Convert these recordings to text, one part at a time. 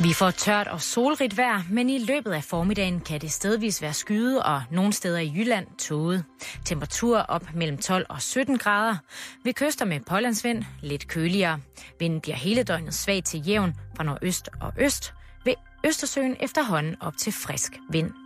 Vi får tørt og solrigt vejr, men i løbet af formiddagen kan det stedvis være skyde og nogle steder i Jylland tåget. Temperatur op mellem 12 og 17 grader. Ved kyster med pålandsvind lidt køligere. Vinden bliver hele døgnet svag til jævn fra nordøst og øst. Ved Østersøen efterhånden op til frisk vind.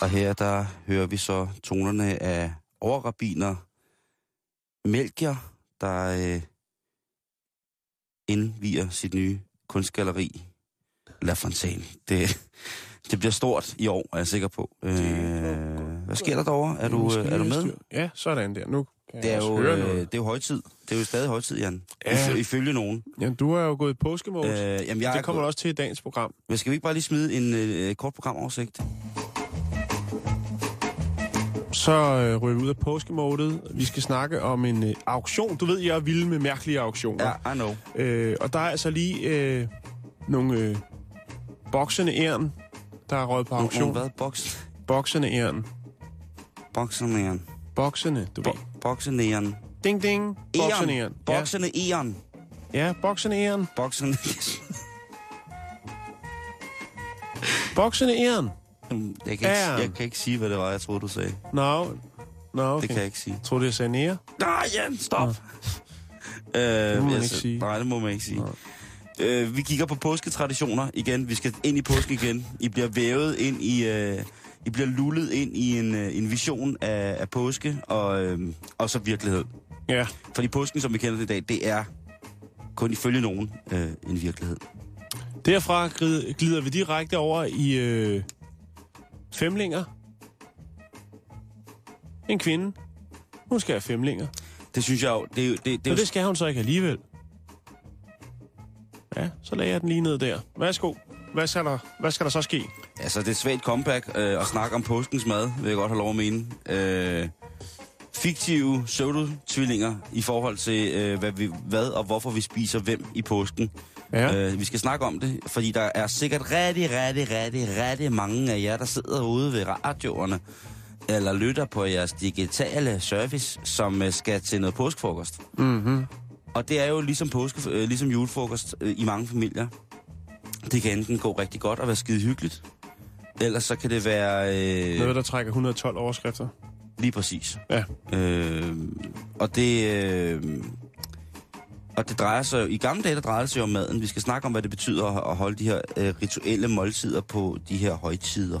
Og her der hører vi så tonerne af overrabiner Melchior, der øh, indviger sit nye kunstgalleri La Fontaine. Det, det bliver stort i år, er jeg sikker på. Øh, hvad sker der derovre? Er du, øh, er du med? Ja, sådan der. Nu kan Det er, jo, høre øh, noget. det er jo højtid. Det er jo stadig højtid, Jan. Ja. Ifølge nogen. Jamen, du er jo gået i påskemode. Øh, jamen, jeg det er kommer gået- også til i dagens program. Men skal vi ikke bare lige smide en øh, kort programoversigt? Så øh, ryger vi ud af påskemodet. Vi skal snakke om en øh, auktion. Du ved, jeg er vild med mærkelige auktioner. Ja, I know. Øh, og der er altså lige øh, nogle øh, boksende æren, der er røget på auktion. nogle hvad? Boks, Boksende æren. boksernæren. Boksende, du ved. Bo, boksernæren. Ding, ding. Boksende æren. Boksende æren. ja, boksende æren. Boksende... Boksende æren. Jeg, kan ikke, jeg kan ikke sige, hvad det var, jeg troede, du sagde. Nå, Nå okay. Det kan jeg ikke sige. Tror du, jeg sagde nære? Nej, Jan, stop! Øh, Det må man ikke sige. Nej, det må man ikke sige. Øh, vi kigger på påsketraditioner igen. Vi skal ind i påsken igen. I bliver vævet ind i... Øh, I bliver lullet ind i en, øh, en vision af, af påske og, øh, og så virkelighed. Ja. Fordi påsken, som vi kender det i dag, det er kun ifølge nogen øh, en virkelighed. Derfra glider vi direkte over i øh, femlinger. En kvinde. Hun skal have femlinger. Det synes jeg jo... Det, det, det, Men det skal hun så ikke alligevel. Ja, så lagde jeg den lige ned der. Værsgo. Hvad skal der, hvad skal der så ske? Altså, det er et svagt comeback øh, at snakke om påskens mad, vil jeg godt have lov at mene. Øh, fiktive pseudo-tvillinger i forhold til, øh, hvad, vi, hvad og hvorfor vi spiser hvem i påsken. Ja. Øh, vi skal snakke om det, fordi der er sikkert rigtig, rigtig, rigtig, rigtig mange af jer, der sidder ude ved radioerne, eller lytter på jeres digitale service, som øh, skal til noget påskefrokost. Mm-hmm. Og det er jo ligesom, påske, øh, ligesom julefrokost øh, i mange familier. Det kan enten gå rigtig godt og være skide hyggeligt, ellers så kan det være... Øh, Noget, der trækker 112 overskrifter. Lige præcis. Ja. Øh, og det... Øh, og det drejer sig... I gamle dage, der drejede det sig jo om maden. Vi skal snakke om, hvad det betyder at- holde de her øh, rituelle måltider på de her højtider.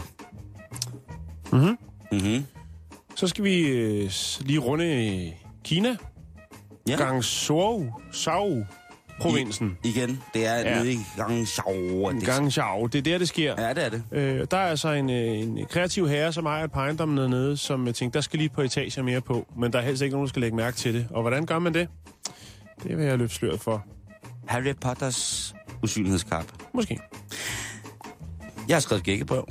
Mhm. Mhm. Så skal vi øh, lige runde øh, Kina. Ja. Guangzhou, Shao, provinsen. Igen, det er Ja. nede i Guangzhou. Guangzhou, det er der, det sker. Ja, det er det. Øh, der er altså en, øh, en kreativ herre, som ejer et par ejendomme dernede, som jeg tænkte, der skal lige et par etager mere på, men der er helst ikke nogen, der skal lægge mærke til det. Og hvordan gør man det? Det vil jeg løfte sløret for. Harry Potters usynlighedskappe. Måske. Jeg har skrevet gækkebrev.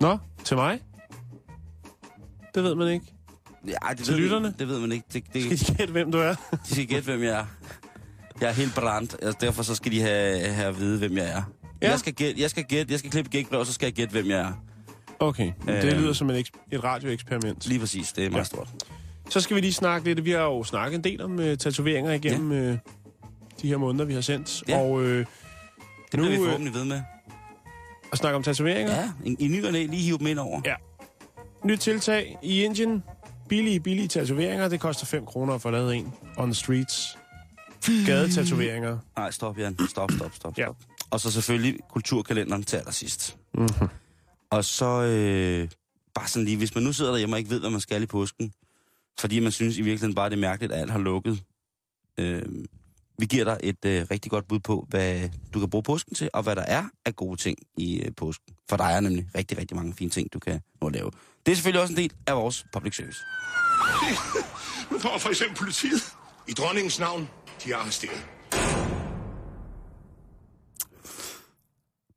Nå, til mig? Det ved man ikke. Ja, det Til ved lytterne? Man, det ved man ikke. Det, det, Skal de gætte, hvem du er? De skal gætte, hvem jeg er. Jeg er helt brændt, altså derfor så skal de have, have at vide, hvem jeg er. Ja. Jeg skal gætte, jeg skal gætte, jeg skal klippe gækbrev, og så skal jeg gætte, hvem jeg er. Okay, det Øhm. lyder som et, et radioeksperiment. Lige præcis, det er meget ja. stort. Så skal vi lige snakke lidt. Vi har jo snakket en del om uh, tatoveringer igennem ja. uh, de her måneder, vi har sendt. Ja. Og uh, Det Nu, bliver vi øh, forhåbentlig ved med. at snakke om tatoveringer. Ja, i, i ny og næ, lige hive dem ind over. Ja. Nyt tiltag i Indien. Billige, billige tatoveringer. Det koster 5 kroner at få lavet en on the streets. Gadetatoveringer. Nej, stop, Jan. Stop, stop, stop, Ja. stop. Og så selvfølgelig kulturkalenderen til allersidst. Mm-hmm. Og så øh, bare sådan lige, hvis man nu sidder derhjemme og ikke ved, hvad man skal i påsken, fordi man synes i virkeligheden bare, det er mærkeligt, at alt har lukket, øh, Vi giver dig et øh, rigtig godt bud på, hvad du kan bruge påsken til, og hvad der er af gode ting i øh, påsken. For der er nemlig rigtig, rigtig mange fine ting, du kan nå at lave. Det er selvfølgelig også en del af vores public service. Nu kommer for eksempel politiet. I dronningens navn, de er arresteret.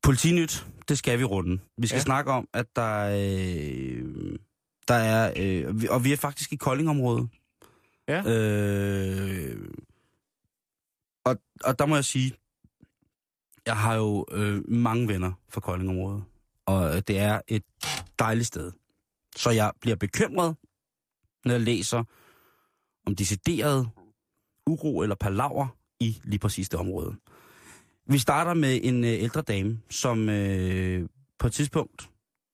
Politinyt, det skal vi runde. Vi skal ja. Snakke om, at der, øh, der er... Øh, og vi er faktisk i Koldingområdet. Ja. Øh, og, og der må jeg sige, jeg har jo øh, mange venner fra Koldingområdet. Og øh, det er et dejligt sted. Så jeg bliver bekymret, når jeg læser om decideret uro eller palaver i lige præcis det område. Vi starter med en øh, ældre dame, som øh, på et tidspunkt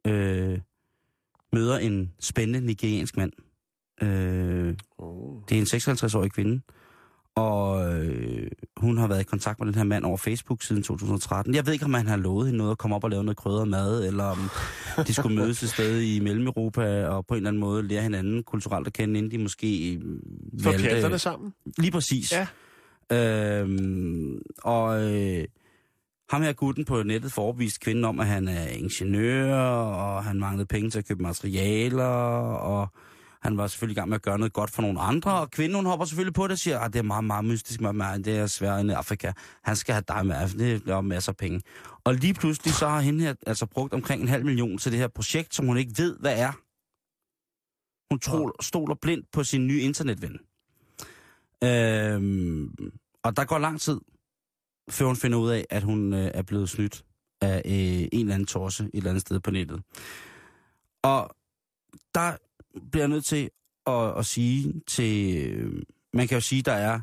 øh, møder en spændende nigeriansk mand. Øh, Oh. det er en 56-årig kvinde, og øh, hun har været i kontakt med den her mand over Facebook siden 2013. Jeg ved ikke, om han har lovet hende noget at komme op og lave noget krydret mad, eller om de skulle mødes et sted i Mellem-Europa og på en eller anden måde lære hinanden kulturelt at kende, inden de måske For valgte- pjalterne sammen? Lige præcis. Ja. Øhm, og øh, ham her gutten på nettet forvist kvinden om, at han er ingeniør, og han manglede penge til at købe materialer, og han var selvfølgelig i gang med at gøre noget godt for nogle andre, og kvinden hun hopper selvfølgelig på det og siger, at det er meget, meget mystisk med mig, det er svært end i Afrika. Han skal have dig med, for det er masser af penge. Og lige pludselig så har hende her altså brugt omkring en halv million til det her projekt, som hun ikke ved, hvad er. Hun tror, stoler blindt på sin nye internetven. Øhm, og der går lang tid, før hun finder ud af, at hun øh, er blevet snydt af øh, en eller anden torse et eller andet sted på nettet. Og der bliver jeg nødt til at, at sige til... Øh, man kan jo sige, der er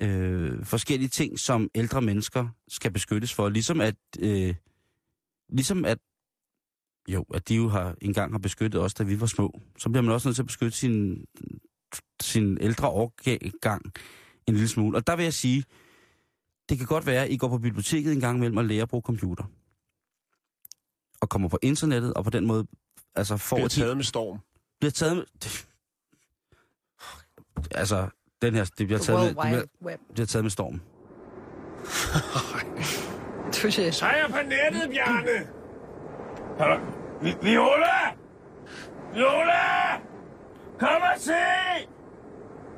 øh, forskellige ting, som ældre mennesker skal beskyttes for. Ligesom at... Øh, ligesom at jo, at de jo har, engang har beskyttet os, da vi var små. Så bliver man også nødt til at beskytte sin, sin ældre årgang en lille smule. Og der vil jeg sige, det kan godt være, at I går på biblioteket en gang imellem og lærer at bruge computer. Og kommer på internettet, og på den måde altså får Bliver taget med storm. bliver taget med... Altså, den her, det bliver taget, med, det bliver, Web. bliver taget med storm. Touché. Jeg på nettet, Bjarne! Viola! Viola! Kom og se!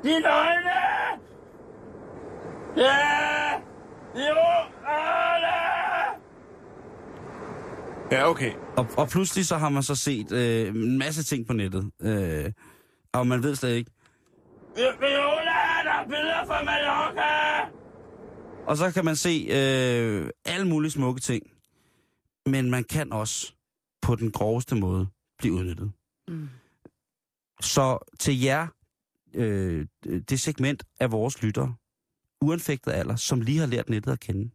Dine øjne! Ja! Viola! Ja, okay. Og, og pludselig så har man så set øh, en masse ting på nettet. Øh, og man ved slet ikke. Viola, der er billeder fra Mallorca! Og så kan man se øh, alle mulige smukke ting. Men man kan også på den groveste måde blive udnyttet. Mm. Så til jer, øh, det segment af vores lyttere, uanfægtet alder, som lige har lært nettet at kende,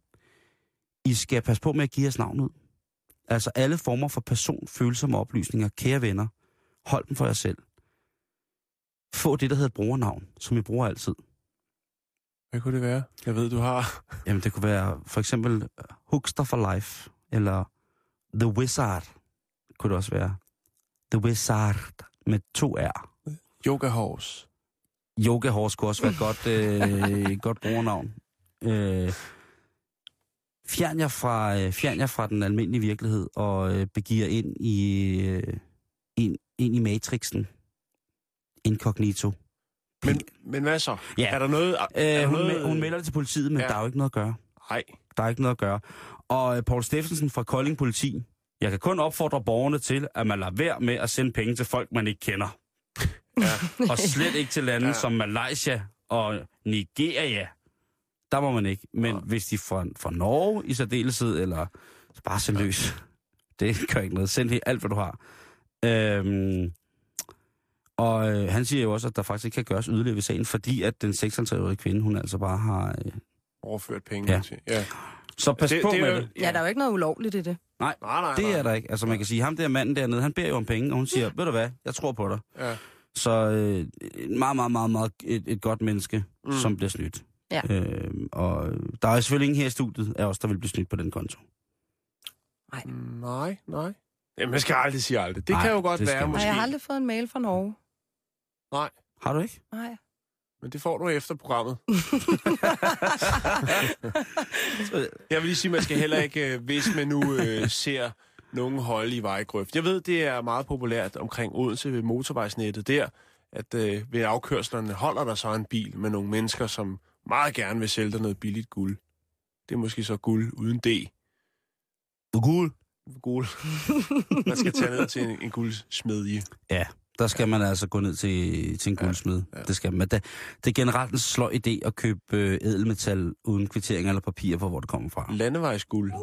I skal passe på med at give jeres navn ud. Altså alle former for personfølsomme oplysninger, kære venner, hold dem for jer selv. Få det, der hedder brugernavn, som I bruger altid. Hvad kunne det være? Jeg ved, du har... Jamen det kunne være for eksempel øh, Hookster for Life, eller The Wizard, kunne det også være. The Wizard med to R. Yoga Horse. Yoga Horse kunne også være godt, øh, godt brugernavn. Øh, fjern, jer fra, øh, fjern jer fra den almindelige virkelighed og øh, begiver ind i, øh, ind, ind i matrixen. Incognito. Men, men hvad så? Ja. Er der noget... Er Øh, der hun, noget... hun melder det til politiet, men. Ja. der er jo ikke noget at gøre. Nej. Der er ikke noget at gøre. Og øh, Paul Steffensen fra Kolding Politi. Jeg kan kun opfordre borgerne til, at man lader være med at sende penge til folk, man ikke kender. Ja. Og slet ikke til lande ja. Ja. som Malaysia og Nigeria. Der må man ikke. Men ja. hvis de fra, fra Norge i særdeleshed, eller bare send løs. Det gør ikke noget. Send helt alt, hvad du har. Øhm, og øh, han siger jo også, at der faktisk ikke kan gøres yderligere ved sagen, fordi at den 56-årige kvinde, hun altså bare har... Øh, Overført penge Ja. til... Ja. så pas Det- på det med det. Ja, der er jo ikke noget ulovligt i det. Nej, nej, Det nej. er der ikke. Altså man kan sige, ham der manden dernede, han beder jo om penge, og hun siger, ved du hvad, jeg tror på dig. Ja. Så øh, et meget, meget, meget, meget et, et godt menneske, mm. som bliver snydt. Ja. Øh, og der er selvfølgelig ingen her i studiet af os, der vil blive snydt på den konto. Nej, nej. Jamen, man skal aldrig sige aldrig. Det Nej, kan jo godt være, man. Nej, måske. jeg har aldrig fået en mail fra Norge. Nej. Har du ikke? Nej. Men det får du efter programmet. Jeg vil lige sige, at man skal heller ikke, øh, hvis man nu øh, ser nogen holde i vejgrøft. Jeg ved, det er meget populært omkring Odense ved motorvejsnettet der, at øh, ved afkørslerne holder der så en bil med nogle mennesker, som meget gerne vil sælge dig noget billigt guld. Det er måske så guld uden D. Guld. Guld. Man skal tage ned til en, en guldsmedje. Ja, der skal man altså gå ned til, til en guldsmed. Ja, ja. Det skal man. Det, det er generelt en sløj idé at købe øh, edelmetal uden kvittering eller papir for, hvor det kommer fra. Landevejsguld.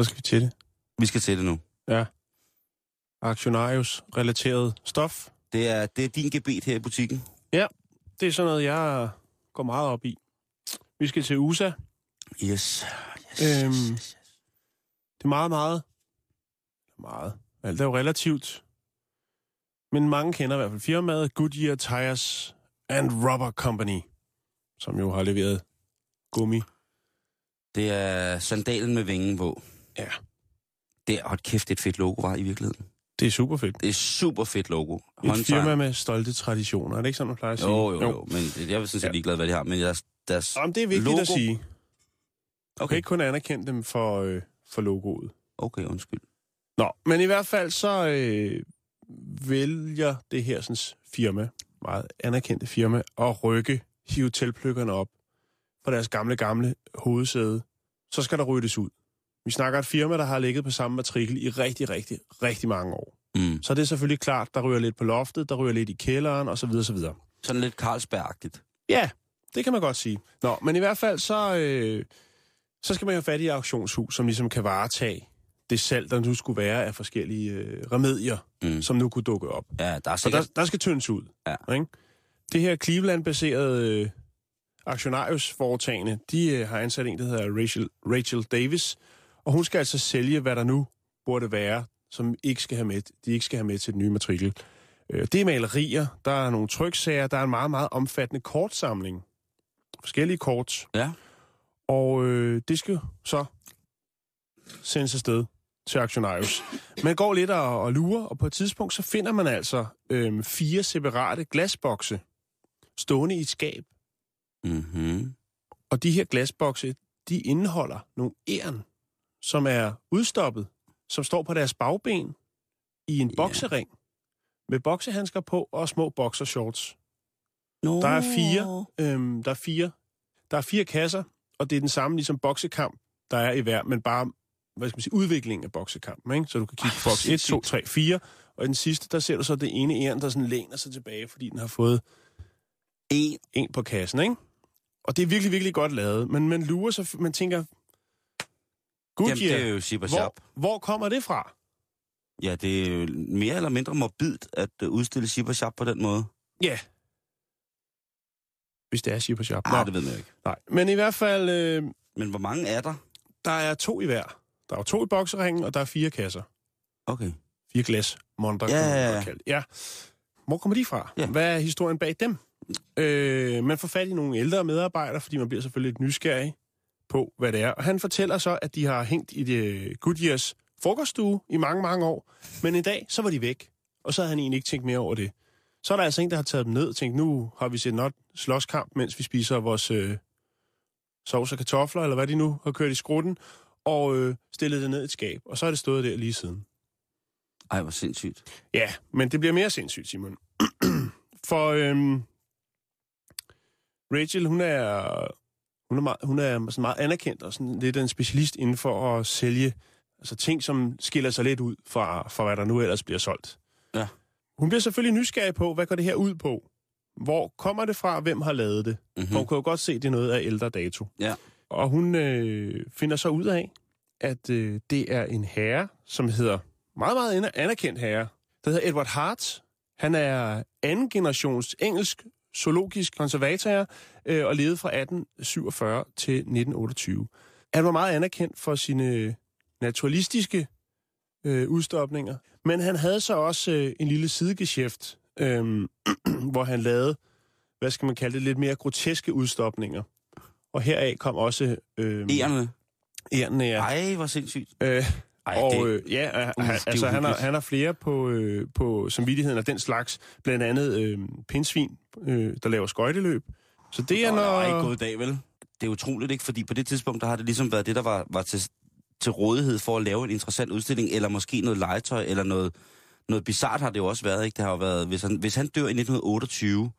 Så skal vi til det. Vi skal til det nu. Ja. Aktionarius-relateret stof. Det er, det er din gebet her i butikken. Ja, det er sådan noget, jeg går meget op i. Vi skal til USA. Yes. yes, Øhm, yes, yes. Det er meget, meget... Meget. Alt er jo relativt. Men mange kender i hvert fald firmaet Goodyear Tires and Rubber Company, som jo har leveret gummi. Det er sandalen med vingen på. Ja. Det er, hold kæft, et fedt logo, var i virkeligheden. Det er super fedt. Det er super fedt logo. Et firma med stolte traditioner. Er det ikke sådan, man plejer at sige? Jo, jo, jo. Men det- jeg er sådan set Ja. ligeglad, hvad de har. Men deres, deres Jamen, det er vigtigt logo... at sige. Du kan Okay. ikke kun anerkende dem for, øh, for logoet. okay, undskyld. Nå, men i hvert fald så øh, vælger det her sådan, firma, meget anerkendte firma, at rykke hive tilplykkerne op fra deres gamle, gamle hovedsæde. Så skal der ryddes ud. Vi snakker et firma, der har ligget på samme matrikel i rigtig, rigtig, rigtig mange år. Mm. Så det er selvfølgelig klart, der ryger lidt på loftet, der ryger lidt i kælderen, osv. osv. Sådan lidt Carlsberg-agtigt. Ja, det kan man godt sige. Nå, men i hvert fald så, øh, så skal man jo have fat i et auktionshus, som ligesom kan varetage det salg, der nu skulle være af forskellige øh, remedier, Mm. som nu kunne dukke op. Ja, der er Så der, sikkert... der skal tyndes ud. Ja. Ikke? Det her Cleveland-baserede øh, aktionarius-foretagende, de øh, har ansat en, der hedder Rachel, Rachel Davis, og hun skal altså sælge, hvad der nu burde være, som ikke skal have med, de ikke skal have med til den nye matrikel. Øh, det er malerier, der er nogle tryksager, der er en meget, meget omfattende kortsamling. Forskellige kort. Ja. Og øh, det skal så sendes afsted til aktionarius. Man går lidt og, og lurer, og på et tidspunkt så finder man altså øh, fire separate glasbokse stående i et skab. Mm-hmm. Og de her glasbokse, de indeholder nogle æren, som er udstoppet, som står på deres bagben i en Ja. boksering med boksehandsker på og små boxershorts. No. Der er fire, øhm, der er fire, der er fire kasser, og det er den samme ligesom boksekamp, der er i hver, men bare hvad skal man sige, udviklingen af boksekampen, ikke? Så du kan kigge på boks 1, 2, sindssygt. 3, 4, og i den sidste, der ser du så det ene æren, der sådan læner sig tilbage, fordi den har fået En. en på kassen, ikke? Og det er virkelig, virkelig godt lavet, men man lurer så, man tænker, Jamen, Goodyear, det er jo Shop. hvor, hvor kommer det fra? Ja, det er jo mere eller mindre morbidt at øh, udstille Ship og Shop på den måde. Ja. Hvis det er Ship og Shop. Ah, Nå, det ved jo ikke. nej. Men i hvert fald, øh, Men hvor mange er der? der er to i hver. Der er to i bokseringen, og der er fire kasser. Okay. Fire glas monter, Ja, ja, ja. ja. Hvor kommer de fra? Ja. Hvad er historien bag dem? Øh, man får fat i nogle ældre medarbejdere, fordi man bliver selvfølgelig lidt nysgerrig på, hvad det er. Og han fortæller så, at de har hængt i det Goodyears frokoststue i mange, mange år. Men en dag, så var de væk. Og så havde han egentlig ikke tænkt mere over det. Så er der altså en, der har taget dem ned og tænkt, nu har vi set not slåskamp, mens vi spiser vores øh, sovs og kartofler, eller hvad de nu har kørt i skrutten, og øh, stillet det ned i et skab. Og så er det stået der lige siden. Ej, hvor sindssygt. Ja, men det bliver mere sindssygt, Simon. For øhm, Rachel, hun er, hun er, meget, hun er sådan meget anerkendt og sådan lidt en specialist inden for at sælge altså ting, som skiller sig lidt ud fra, fra hvad der nu ellers bliver solgt. Ja. Hun bliver selvfølgelig nysgerrig på, hvad går det her ud på? Hvor kommer det fra? Hvem har lavet det? Mm-hmm. For hun kan jo godt se, at det er noget af ældre dato. Ja. Og hun øh, finder så ud af, at øh, det er en herre, som hedder, meget, meget aner- anerkendt herre, der hedder Edward Hart. Han er anden generations engelsk zoologisk konservator øh, og levede fra 1847 til 1928. Han var meget anerkendt for sine naturalistiske øh, udstopninger, men han havde så også øh, en lille sidegeschæft, øh, hvor han lavede, hvad skal man kalde det, lidt mere groteske udstopninger. Og heraf kom også... Øh, Erne. ærerne, ja. Ej, hvor sindssygt. Øh, Ej, og det- øh, ja, øh, Uh, han, det er altså, han, har, han har flere på, øh, på samvittigheden af den slags. Blandt andet øh, pindsvin, øh, der laver skøjteløb. Så det er ikke når... gået i dag, vel? Det er utroligt, ikke? Fordi på det tidspunkt, der har det ligesom været det, der var, var til, til rådighed for at lave en interessant udstilling, eller måske noget legetøj, eller noget, noget bizart har det jo også været, ikke? Det har jo været, hvis han, hvis han dør i 1928,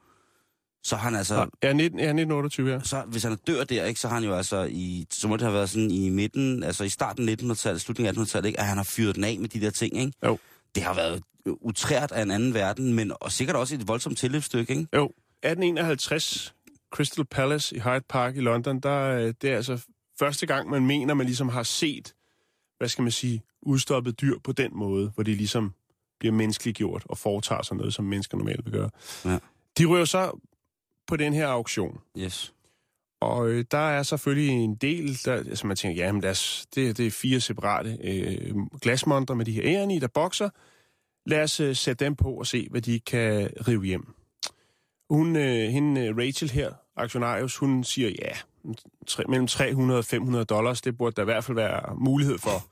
så han altså... Ja, 19, ja, 1928, ja. Så, hvis han dør der, ikke, så har han jo altså i, så må det have været sådan i midten, altså i starten af 1900-tallet, slutningen af 1800-tallet, ikke, at han har fyret den af med de der ting, ikke? Jo. Det har været utrært af en anden verden, men og sikkert også et voldsomt tilløbsstykke, ikke? Jo, 1851, Crystal Palace i Hyde Park i London, der, øh, det er altså første gang, man mener, man ligesom har set, hvad skal man sige, udstoppet dyr på den måde, hvor de ligesom bliver menneskeliggjort og foretager sig noget, som mennesker normalt vil gøre. Ja. De ryger så på den her auktion, Yes. og øh, der er selvfølgelig en del, der, altså man tænker, jamen das, det, det er fire separate øh, glasmonter med de her æren i, der bokser. Lad os øh, sætte dem på og se, hvad de kan rive hjem. Hun, øh, hende, øh, Rachel her, aktionarius, hun siger, ja, tre, mellem 300 og 500 dollars, det burde der i hvert fald være mulighed for.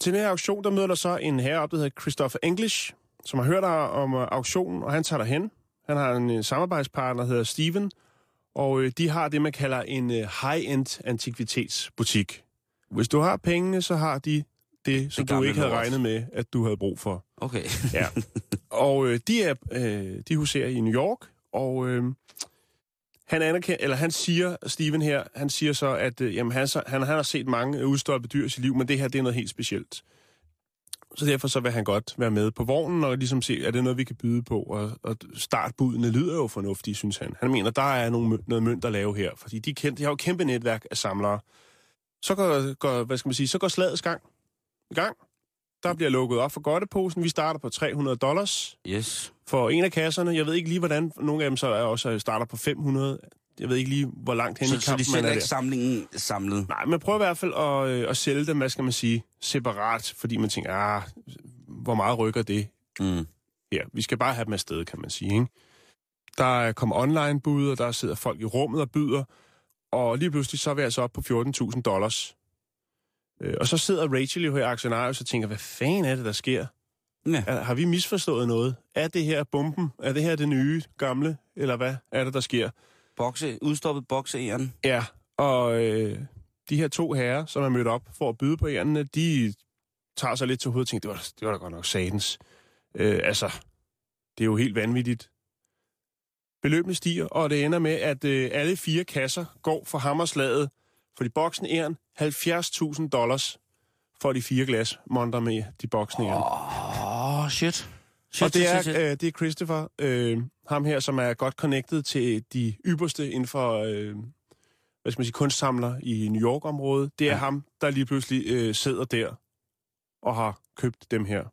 Til den her auktion, der møder der så en herre op, der hedder Christopher English, som har hørt om øh, auktionen, og han tager derhen. Han har en øh, samarbejdspartner, der hedder Steven, og øh, de har det, man kalder en øh, high-end antikvitetsbutik. Hvis du har pengene, så har de det, som Det du ikke havde lort. regnet med, at du havde brug for. Okay. Ja. og øh, de er øh, de huserer i New York, og øh, han anerkender, eller han siger, Steven her, han siger så, at øh, jamen, han, så, han, han har set mange udstoppede dyr i sit liv, men det her, det er noget helt specielt. Så derfor så vil han godt være med på vognen og ligesom se, er det noget, vi kan byde på? Og, og startbudene lyder jo fornuftige, synes han. Han mener, der er nogle, noget mønt at lave her, fordi de, kend, de har jo et kæmpe netværk af samlere. Så går, går, hvad skal man sige, så går slagets gang. I gang. Der bliver lukket op for godteposen. Vi starter på 300 dollars Yes. for en af kasserne. Jeg ved ikke lige, hvordan nogle af dem så er også starter på 500. Jeg ved ikke lige, hvor langt hen i Så, så de kampen man er ikke der. samlingen samlet? Nej, men prøv i hvert fald at, øh, at sælge dem, hvad skal man sige, separat, fordi man tænker, ah, hvor meget rykker det Mm. her? Vi skal bare have dem afsted, kan man sige, ikke? Der kommer online-bud, og der sidder folk i rummet og byder, og lige pludselig så er vi altså op på 14.000 dollars. Øh, Og så sidder Rachel jo her i aktionarius og tænker, hvad fanden er det, der sker? Ja. Er, har vi misforstået noget? Er det her bomben? Er det her det nye, gamle? Eller hvad er det, der sker? Bokse, udstoppet bokseæren. Ja, og øh, de her to herrer, som er mødt op for at byde på ærende, de tager sig lidt til hovedet og tænker, det var, det var da godt nok satans. Øh, altså, det er jo helt vanvittigt. Beløbene stiger, og det ender med, at øh, alle fire kasser går for hammerslaget, for de boksende æren 70.000 dollars for de fire glas monter med de boksende æren. Åh, oh, shit. Shit. Og det er, shit, shit. øh, det er Christopher, øh, ham her, som er godt connected til de ypperste inden for, øh, hvad skal man sige, kunstsamler i New York-området. Det er ja. Ham, der lige pludselig øh, sidder der og har købt dem her.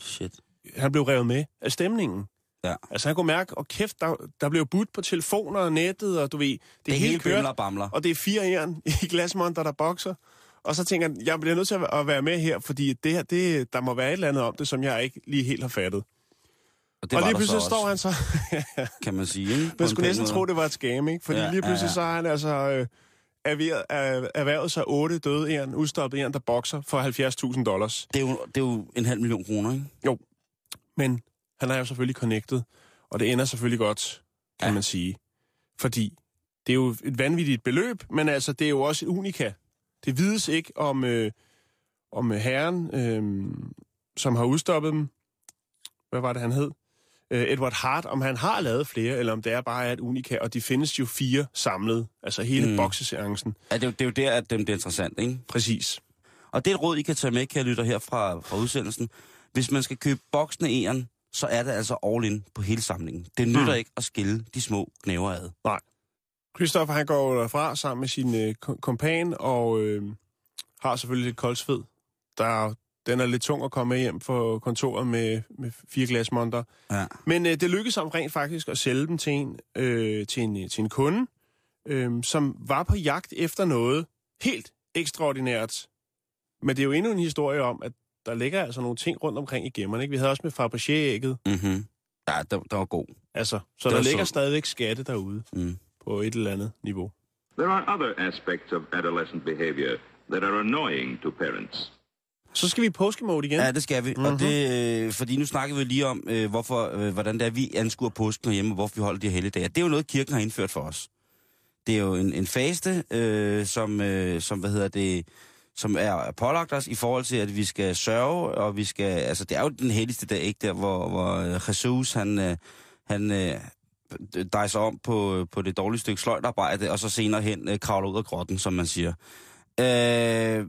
Shit. Han blev revet med af stemningen. Ja. Altså han kunne mærke, og kæft, der, der blev budt på telefoner og nettet, og du ved, det, Det er kørt, bimler og bamler. og det er fire jern i glasmonter, der bokser. Og så tænker han, jeg bliver nødt til at at være med her, fordi det her, det, der må være et eller andet om det, som jeg ikke lige helt har fattet. Og, og var lige pludselig så står han så... kan man sige. Ikke? Man skulle næsten tro, det var et scam, ikke? Fordi Ja, lige pludselig ja, ja. så har han altså øh, erhvervet, er, erhvervet sig otte døde æren, udstoppet æren, der bokser for 70.000 dollars. Det er, jo, det er jo en halv million kroner, ikke? Men han er jo selvfølgelig connected, og det ender selvfølgelig godt, kan Ja. man sige. Fordi det er jo et vanvittigt beløb, men altså, det er jo også unika. Det vides ikke om, øh, om herren, øh, som har udstoppet dem. Hvad var det, han hed? Øh, Edward Hart, om han har lavet flere, eller om det er bare et unika, og de findes jo fire samlet. Altså hele Mm. bokseseancen. Ja, det, er jo, det er jo der, at det bliver interessant, ikke? Præcis. Og det er et råd, I kan tage med, kan lytter her fra, fra udsendelsen. Hvis man skal købe boksende æren, så er det altså all in på hele samlingen. Det nytter Mm. ikke at skille de små knæver ad. Christopher, han går derfra sammen med sin øh, kom- kompan, og øh, har selvfølgelig lidt koldsved. Der er, den er lidt tung at komme hjem på kontoret med, med fire glasmonter. Ja. Men øh, det lykkedes ham rent faktisk at sælge dem til en, øh, til en, til en kunde, øh, som var på jagt efter noget helt ekstraordinært. Men det er jo endnu en historie om, at der ligger altså nogle ting rundt omkring i gemmerne. Ikke? Vi havde også med Fabergé-ægget. Mm-hmm. Ja, der, der var god. Altså, så Det der ligger så- stadigvæk skatte derude Mm. på et eller andet niveau. There are other aspects of adolescent behavior that are annoying to parents. Så skal vi i påskemode igen. Ja, det skal vi. Mm-hmm. Og det, øh, fordi nu snakker vi lige om, øh, hvorfor, øh, hvordan det er, vi anskuer påsken hjemme, og hvorfor vi holder de her helligdage. Det er jo noget, kirken har indført for os. Det er jo en, en faste, øh, som, øh, som, hvad hedder det, som er pålagt os i forhold til, at vi skal sørge, og vi skal, altså det er jo den helligste dag, ikke der, hvor, hvor øh, Jesus, han, øh, han øh, dejser om på, på det dårlige stykke sløjtarbejde, og så senere hen øh, kravler ud af grotten, som man siger. Øh,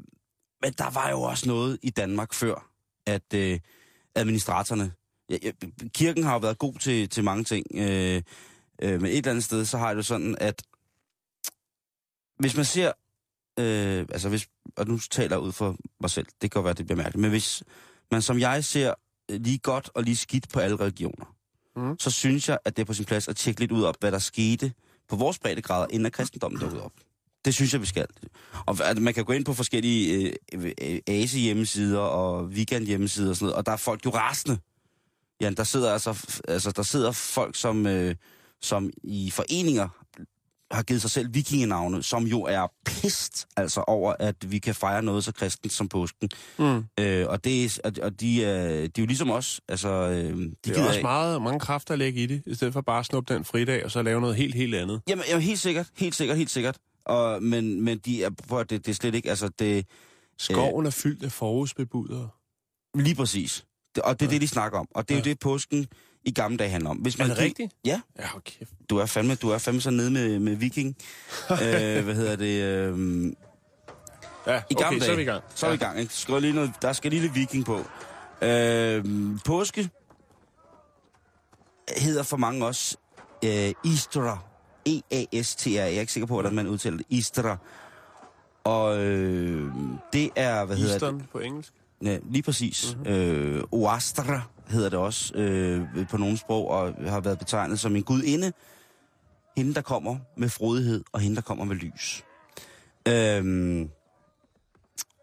men der var jo også noget i Danmark før, at øh, administratorerne... Ja, ja, kirken har jo været god til, til mange ting, øh, øh, men et eller andet sted, så har det jo sådan, at hvis man ser... Øh, altså hvis, og nu taler jeg ud for mig selv, det kan godt være, det bliver mærkeligt, men hvis man som jeg ser lige godt og lige skidt på alle religioner, mm. så synes jeg, at det er på sin plads at tjekke lidt ud op, hvad der skete på vores breddegrader, inden at kristendommen dukkede op. Det synes jeg, vi skal. Og altså, man kan gå ind på forskellige øh, øh, ASI hjemmesider og weekend hjemmesider og sådan noget, og der er folk jo rasende. Ja, der sidder altså, altså der sidder folk, som, øh, som i foreninger har givet sig selv vikingenavne, som jo er pist altså over, at vi kan fejre noget så kristent som påsken. Mm. Øh, og det er, og de, er, de er jo ligesom os. Altså, øh, de det er også meget, mange kræfter at lægge i det, i stedet for bare at snuppe den fridag, og så lave noget helt, helt andet. Jamen, jamen helt sikkert, helt sikkert, helt sikkert. Og, men, men de er, prøv, det, det er slet ikke, altså det... Skoven øh, er fyldt af forårsbebudere. Lige præcis. Det, og det er ja. det, de snakker om. Og det er ja. jo det, påsken i gamle dage handler om. Hvis man er det rigtigt? Ja. Ja, okay. Du er fandme, du er fandme så nede med, med viking. øh, hvad hedder det? Øh, ja, I gamle okay, dage, så er vi i gang. Så er vi i gang, ikke? Skal lige noget, der skal lige lidt viking på. Øh, påske hedder for mange også øh, Easter. E-A-S-T-R. Jeg er ikke sikker på, hvordan man udtaler det. Easter. Og øh, det er, hvad hedder Eastern det? på engelsk? Ja, lige præcis. Mm-hmm. Øh, Oastra hedder det også øh, på nogle sprog, og har været betegnet som en gudinde. Hende, der kommer med frodighed, og hende, der kommer med lys. Øhm,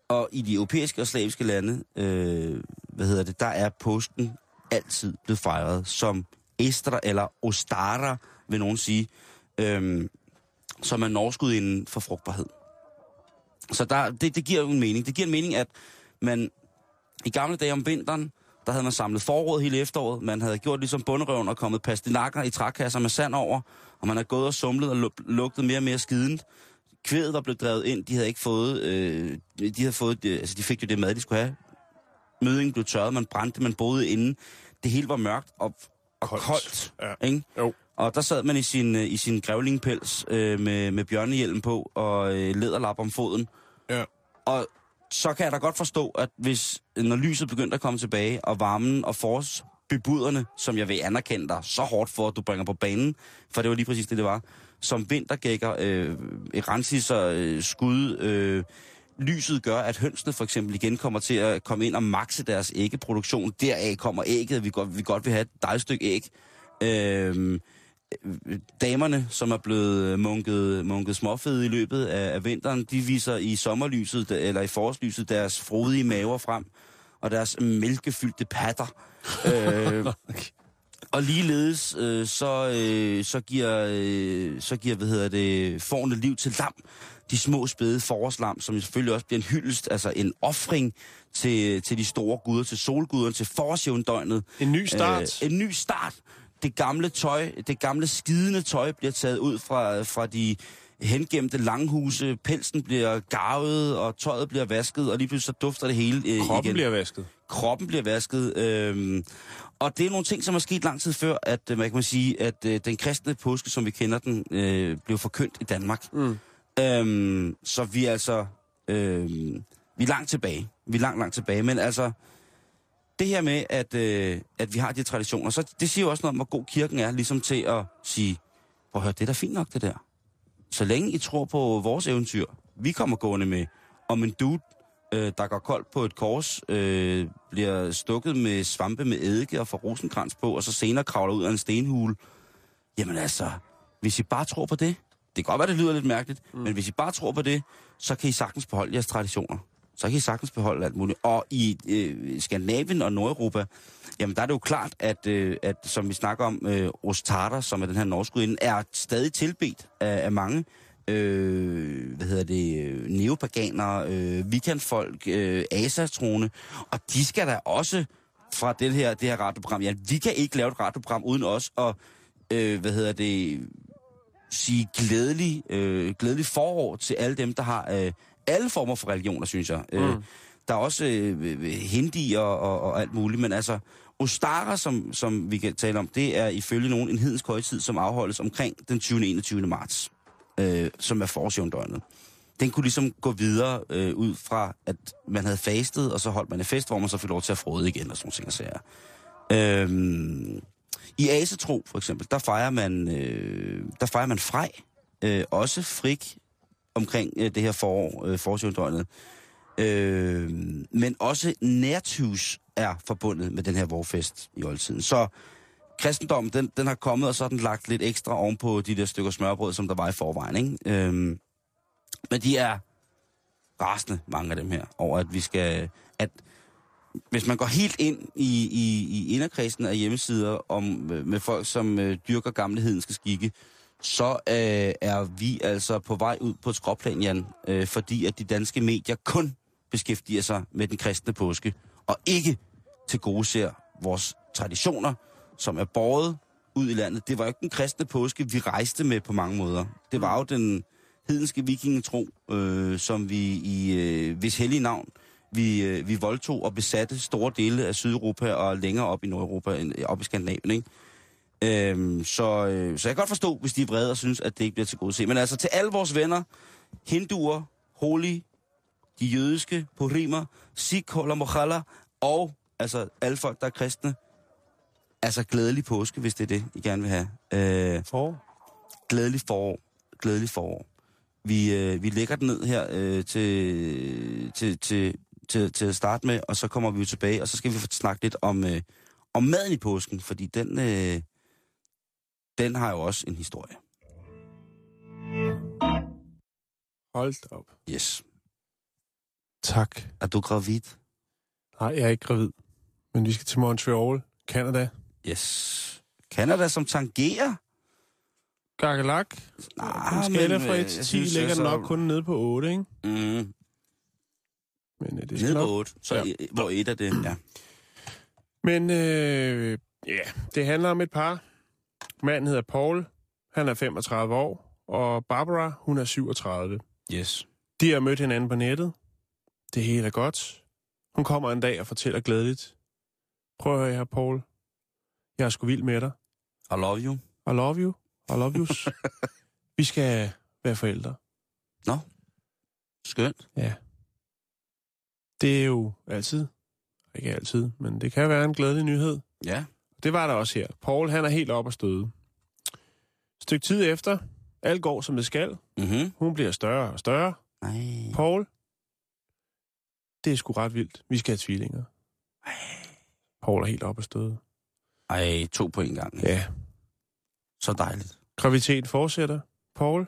og i de europæiske og slaviske lande, øh, hvad hedder det, der er påsken altid blevet fejret som Estra eller Ostara, vil nogen sige, øh, som er norskudinde for frugtbarhed. Så der, det, det giver jo en mening. Det giver en mening, at man i gamle dage om vinteren, der havde man samlet forråd hele efteråret. Man havde gjort ligesom bunderøven og kommet pastinakker i trækasser med sand over. Og man havde gået og sumlet og lugtet mere og mere skident. Kvædet, der blev drevet ind, de havde ikke fået... Øh, de, havde fået det, altså, de fik jo det mad, de skulle have. Mødingen blev tørret, man brændte, man boede inde. Det hele var mørkt og, og koldt. koldt ja. ikke? Jo. Og der sad man i sin, i sin grævlingpels øh, med, med bjørnehjelm på og øh, læderlap om foden. Ja. Og så kan jeg da godt forstå, at hvis, når lyset begyndte at komme tilbage, og varmen og forårs bebuderne, som jeg vil anerkende dig så hårdt for, at du bringer på banen, for det var lige præcis det, det var, som vintergækker, øh, rensiser, øh, skud, øh, lyset gør, at hønsene for eksempel igen kommer til at komme ind og makse deres æggeproduktion. Deraf kommer ægget, vi godt, vi godt vil have et dejligt stykke æg. Øh, damerne, som er blevet munket, munket småfede i løbet af, af vinteren, de viser i sommerlyset, eller i forårslyset, deres frodige maver frem, og deres mælkefyldte patter. øh, og ligeledes, øh, så, øh, så giver, øh, så giver hvad hedder det, forne liv til lam. De små spæde forårslam, som selvfølgelig også bliver en hyldest, altså en offring til, til de store guder, til solguderne, til forårsjævndøgnet. En ny start. Øh, en ny start det gamle tøj, det gamle skidende tøj bliver taget ud fra, fra de hengemte langhuse, pelsen bliver garvet, og tøjet bliver vasket, og lige pludselig så dufter det hele øh, Kroppen igen. bliver vasket. Kroppen bliver vasket. Øh, og det er nogle ting, som er sket lang tid før, at øh, man kan sige, at øh, den kristne påske, som vi kender den, øh, blev forkyndt i Danmark. Mm. Øh, så vi er altså... Øh, vi er langt tilbage. Vi er langt, langt tilbage. Men altså, det her med, at, øh, at vi har de traditioner, så det siger jo også noget om, hvor god kirken er, ligesom til at sige, prøv at høre, det er da fint nok, det der. Så længe I tror på vores eventyr, vi kommer gående med, om en dude, øh, der går koldt på et kors, øh, bliver stukket med svampe med eddike og får rosenkrans på, og så senere kravler ud af en stenhule. Jamen altså, hvis I bare tror på det, det kan godt være, det lyder lidt mærkeligt, mm. men hvis I bare tror på det, så kan I sagtens beholde jeres traditioner så kan I sagtens beholde alt muligt. Og i øh, Skandinavien og Nordeuropa, jamen der er det jo klart, at, øh, at som vi snakker om, øh, Ostater, som er den her norskudinde, er stadig tilbedt af, af mange. øh, hvad hedder det, øh, neopaganere, øh, weekendfolk, øh, asatrone, og de skal da også fra det her, det her radioprogram, ja, vi kan ikke lave et radioprogram uden os og, øh, hvad hedder det, sige glædelig, øh, glædelig forår til alle dem, der har øh, alle former for religioner, synes jeg. Mm. Øh, der er også øh, hindi og, og, og alt muligt, men altså, Ostara, som, som vi kan tale om, det er ifølge nogen en hedensk højtid, som afholdes omkring den 20. 21. marts, øh, som er forsjævndøgnet. Den kunne ligesom gå videre øh, ud fra, at man havde fastet, og så holdt man en fest, hvor man så fik lov til at frode igen, og sådan nogle ting og sager. Øhm, I Asetro, for eksempel, der fejrer man, øh, der fejrer man frej, øh, også frik omkring øh, det her forår, øh, forsjævndøgnet. Øh, men også nærtus er forbundet med den her vorfest i oldtiden. Så kristendommen, den, den har kommet, og så har den lagt lidt ekstra ovenpå de der stykker smørbrød, som der var i forvejen. Ikke? Øhm, men de er rasende, mange af dem her, over at vi skal... At hvis man går helt ind i, i, i inderkredsen af hjemmesider om, øh, med folk, som øh, dyrker gamle hedenske skikke, så øh, er vi altså på vej ud på et skråplan, Jan, øh, fordi at de danske medier kun beskæftiger sig med den kristne påske, og ikke til gode ser vores traditioner, som er båret ud i landet. Det var jo ikke den kristne påske, vi rejste med på mange måder. Det var jo den hedenske vikingetro, øh, som vi i øh, hvis hellige navn, vi, øh, vi voldtog og besatte store dele af Sydeuropa og længere op i Nordeuropa, end op i Skandinavien, ikke? Øhm, så, øh, så jeg kan godt forstå, hvis de er vrede og synes, at det ikke bliver til gode se. Men altså til alle vores venner, hinduer, holi, de jødiske, purimer, sikh, mochalla, og altså alle folk, der er kristne, altså glædelig påske, hvis det er det, I gerne vil have. Øh, For? glædelig forår. Glædelig forår. Vi, øh, vi lægger den ned her øh, til, til, til, til, til at starte med, og så kommer vi jo tilbage, og så skal vi få snakke lidt om, øh, om maden i påsken, fordi den, øh, den har jo også en historie. Hold op. Yes. Tak. Er du gravid? Nej, jeg er ikke gravid. Men vi skal til Montreal, Canada. Yes. Canada som tangerer? Gagalak. Nej, en skala fra øh, 1 til jeg 10 synes, ligger altså- nok kun nede på 8, ikke? Mm, Men øh, det nede på nok. 8. Så Ja. ja. hvor et af det, ja. Men øh, ja, det handler om et par. Manden hedder Paul. Han er 35 år. Og Barbara, hun er 37. Yes. De har mødt hinanden på nettet. Det hele er godt. Hun kommer en dag og fortæller glædeligt. Prøv at høre her, Paul. Jeg er sgu vild med dig. I love you. I love you. I love yous. Vi skal være forældre. Skønt. Ja. Det er jo altid, ikke altid, men det kan være en glædelig nyhed. Ja. Det var der også her. Paul, han er helt op at støde. Stykke tid efter, alt går som det skal. Mhm. Hun bliver større og større. Nej. Paul, det er sgu ret vildt. Vi skal have tvillinger. Paul er helt op at støde. Ej, to på en gang. Ja. Så dejligt. Graviditeten fortsætter. Paul,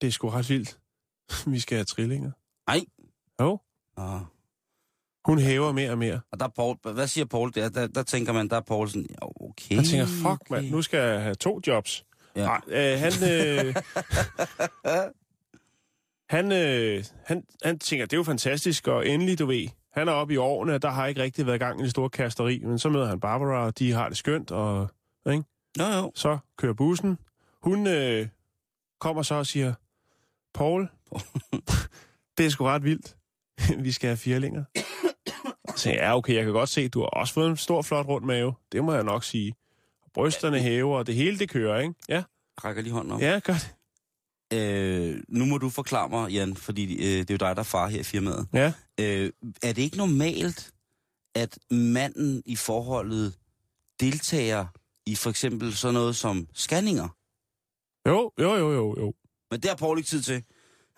det er sgu ret vildt. Vi skal have trillinger. Ej. Jo. Og, Hun hæver mere og mere. og der er Paul, hvad siger Paul der? Der, der tænker man, der er Paul sådan, ja, okay. Han tænker, fuck okay. mand, nu skal jeg have to jobs. Ja. Nej, øh, han, øh, han, øh, han, han tænker, det er jo fantastisk, og endelig, du ved, han er oppe i årene, og der har ikke rigtig været gang i det store kasteri, men så møder han Barbara, og de har det skønt, og ikke? Jo, jo. så kører bussen. Hun øh, kommer så og siger, Paul, det er sgu ret vildt. Vi skal have firlinger. Jeg, ja, okay, jeg kan godt se, du har også fået en stor, flot rund mave. Det må jeg nok sige. Brysterne hæver, og det hele, det kører, ikke? Ja, Rækker lige hånden op. ja godt. Øh, nu må du forklare mig, Jan, fordi øh, det er jo dig, der er far her i firmaet. Ja. Øh, er det ikke normalt, at manden i forholdet deltager i for eksempel sådan noget som scanninger? Jo, jo, jo, jo, jo. Men det har Paul ikke tid til.